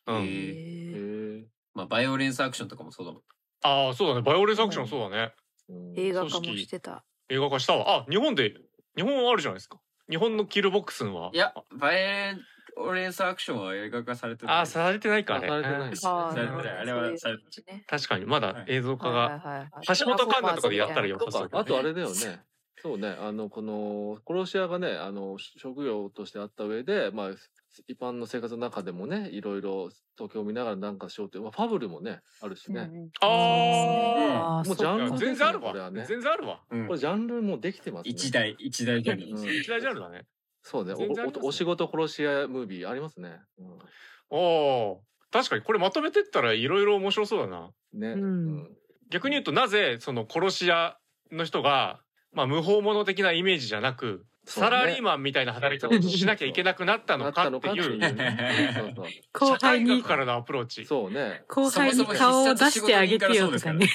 うん。へへーえ。まあ、バイオレンスアクションとかもそうだもん。ああ、そうだね。バイオレンスアクションそうだね。うん映画化もしてた。映画化したわ。あ、日本で、日本あるじゃないですか。日本のキルボックスは。いや、バイオレンスアクションは映画化されてる。あ、されてないか、あれ。あされてないうんあされてないあれはされてないね。確かに、まだ映像化が。はいはいはい橋本環奈とかでやったらよさそうだけどねあとあれだよね。そうね、あの、この、殺し屋がね、あの、職業としてあった上で、まあ、一般の生活の中でもね、いろいろ東京を見ながらなんかしようって、まあ、ファブルもね、あるしね。ああーもうジャンルあ。そっか全然あるわ。これはね全然あるわ。うんこれジャンルもできてますね。一大、一大ジャンル一大ジャンルだね。そうねねおおお仕事殺し屋ムービーありますね。おおー。確かにこれまとめてったらいろいろ面白そうだな。うん、ね、うん逆に言うとなぜその殺し屋の人が、まあ、無法者的なイメージじゃなく、サラリーマンみたいな働き方をしなきゃいけなくなったのかっていう後 社会輩に学からのアプローチ。そうね。後輩に顔を出してあげてよとかね。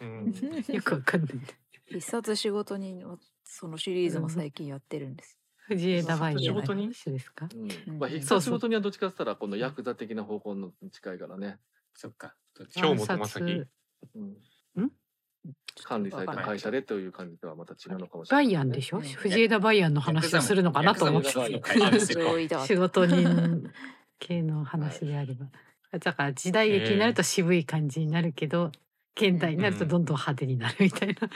うんよくわかんない。必殺仕事人のそのシリーズも最近やってるんです。藤枝バイヤーの仕事に話ですか。まあ、必殺仕事にはどっちかって言ったら、このヤクザ的な方向の近いからね。そっか。今日も暗正樹殺うんん管理された会社でという感じとはまた違うのかもしれバない。イアンでしょ？うん藤枝バイアンの話をするのかなと思って仕事人系の話であれば。だから時代劇になると渋い感じになるけど、現代になるとどんどん派手になるみたいな。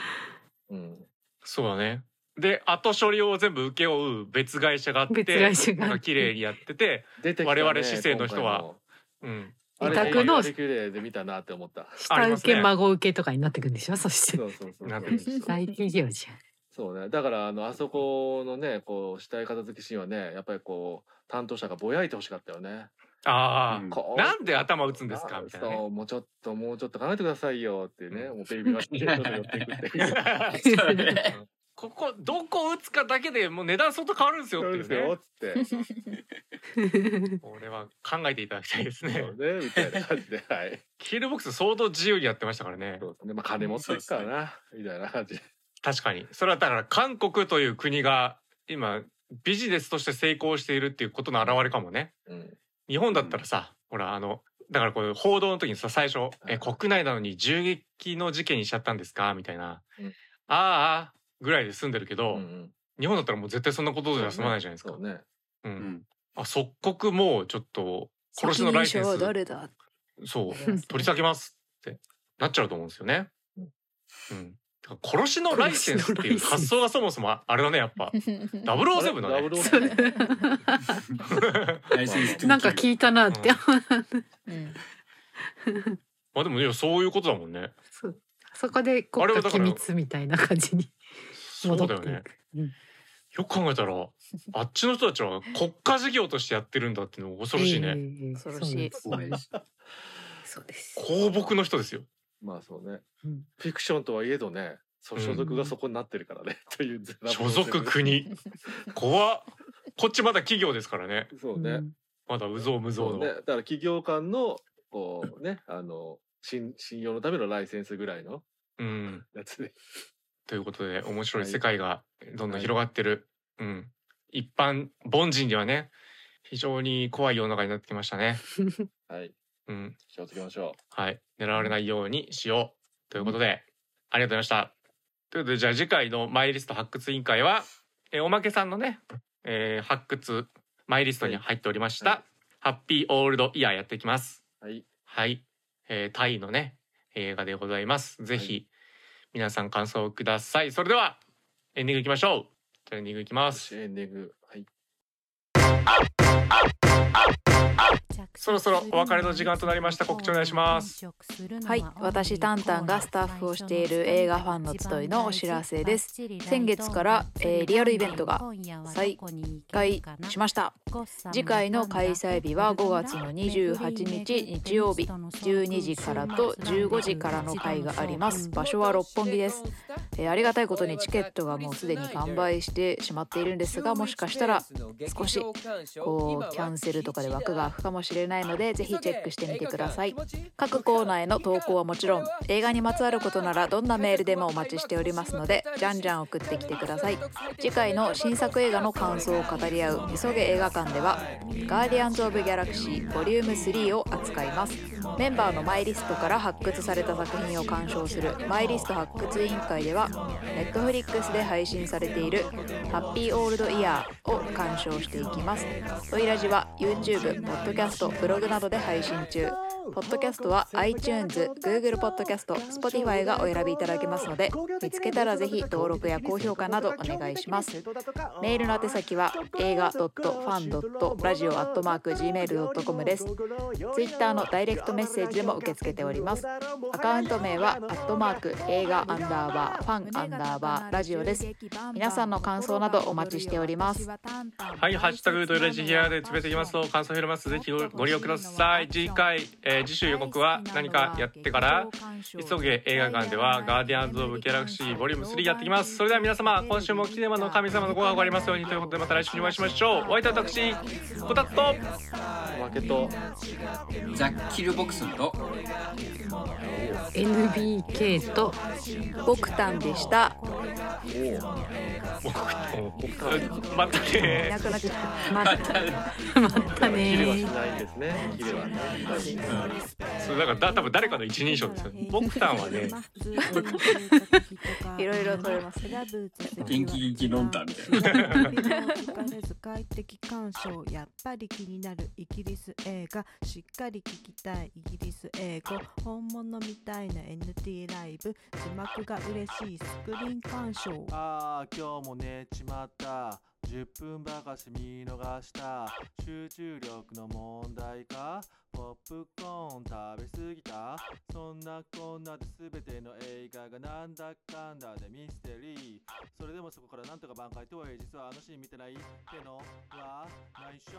うん。そうだね。で、後処理を全部請け負う別会社があって、別会社が綺麗にやってて、ね我々市政の人はうん。あれ委託のあれ綺麗で見たなって思った。下請け孫請けとかになってくんでしょ？そして。そうそうそうなってる。大企業じそうね。だから、あの、あそこのね、こう、死体片付けシーンはね、やっぱりこう、担当者がぼやいてほしかったよね。ああ、うんこう。なんで頭打つんですか？みたいなね。そう、もうちょっと、もうちょっと考えてくださいよっていうね、もうベイビーがどんどん寄っていくって。いう。そうねここどこ打つかだけでもう値段相当変わるんですよっていうそうですよ、ね。つって。これは考えていただきたいですね。そうね、みたいな感じで、はい。キルボックス相当自由にやってましたからね。そうですね。まあ、金持ってるからな、みたいな感じで。確かに。それはだから韓国という国が今ビジネスとして成功しているっていうことの表れかもね。うん。日本だったらさ、ほらあのだからこう報道の時にさ最初「え国内なのに銃撃の事件にしちゃったんですか?」みたいな「うんああ」ぐらいで済んでるけど、うんうん日本だったらもう絶対そんなことじゃ済まないじゃないですか。そうね。ううんんあ即刻もうちょっと殺しのライセンス誰だ。そう取り下げますってなっちゃうと思うんですよね。うん。だから殺しのライセンスっていう発想がそもそもあれだねやっぱ。ダブルオーセブンだね。なんか聞いたなって。うん まあでもいやそういうことだもんね。そうそこで国家機密みたいな感じに。戻っていく。うんよく考えたら あっちの人たちは国家事業としてやってるんだっていうのが恐ろしいね。ええ恐ろしいそうです。公僕の人ですよ。まあそうね。うんフィクションとはいえどね、そう所属がそこになってるからね。という。所属。国。怖っこっちまだ企業ですからね。そうね。まだ有象無象の。そうね。だから企業間の、こうね、あの、信信用のためのライセンスぐらいのうん。やつで。ということで面白い世界がどんどん広がってる。うん。一般凡人にはね非常に怖い世の中になってきましたね。はい。うん。気をつけましょう。はい。狙われないようにしよう。ということで、ありがとうございました。ということでじゃあ次回のマイリスト発掘委員会は、えーおまけさんのね、えー発掘マイリストに入っておりました、はいハッピーオールドイヤーやっていきます。はい。はい、えータイのね映画でございます。ぜひ、皆さん感想をください。それではエンディングいきましょう。じゃあエンディングいきます。エンディング。はい。そろそろお別れの時間となりました。告知お願いします。はい私タンタンがスタッフをしている映画ファンの集いのお知らせです。先月から、えーリアルイベントが再開しました。次回の開催日は5月の28日日曜日12時からと15時からの会があります。場所は六本木です、えーありがたいことにチケットがもうすでに完売してしまっているんですがもしかしたら少しこうキャンセルとかで枠が空くかもしれない。のでぜひチェックしてみてください。各コーナーへの投稿はもちろん映画にまつわることならどんなメールでもお待ちしておりますのでじゃんじゃん。送ってきてください。次回の新作映画の感想を語り合う急げ映画館ではガーディアンズ・オブ・ギャラクシーボリューム3を扱います。メンバーのマイリストから発掘された作品を鑑賞するマイリスト発掘委員会では Netflix で配信されているハッピーオールドイヤーを鑑賞していきます。トイラジは YouTube、ポッドキャスト、ブログなどで配信中。ポッドキャストは iTunes、Google ポッドキャスト、Spotify がお選びいただけますので見つけたらぜひ登録や高評価などお願いします。メールの宛先は映画 .fan.radio.gmail.com です。Twitter のダイレクトメッセージでも受け付けております。アカウント名はアットマーク映画アンダーバーファンアンダーバーラジオです。皆さんの感想などお待ちしております。はい、ハッシュタグトイレジヒアでつぶやいていきますと感想を拾います。ぜひごご利用ください。次回、えー次週予告は何かやってから急げ映画館ではガーディアンズ・オブ・ギャラクシーボリューム3やってきます。それでは皆様、今週もキネマの神様のご飯がありますようにということでまた来週にお会いしましょう。お相手は私、こたつと、おまけと。ザッキルボクスンと NBK とボクタンでしたまたねなくなっちゃったまたまた切れはしねないですね。切れはね。それだからだ多分誰かの一人称ですよ。ボクタンはね、いろいろ取れます元気元気飲んだみたいな快適鑑賞やっぱり気になるイギリス映画しっかり聞きたいイギリス英語本物みたいな NT ライブ。字幕が嬉しいスクリーン鑑賞。ああ今日も寝ちまった10分ばかし見逃した。集中力の問題か？ポップコーン食べ過ぎた？そんなこんなで全ての映画がなんだかんだでミステリー。それでもそこからなんとか挽回とはいえ実はあのシーン見てないってのは内緒。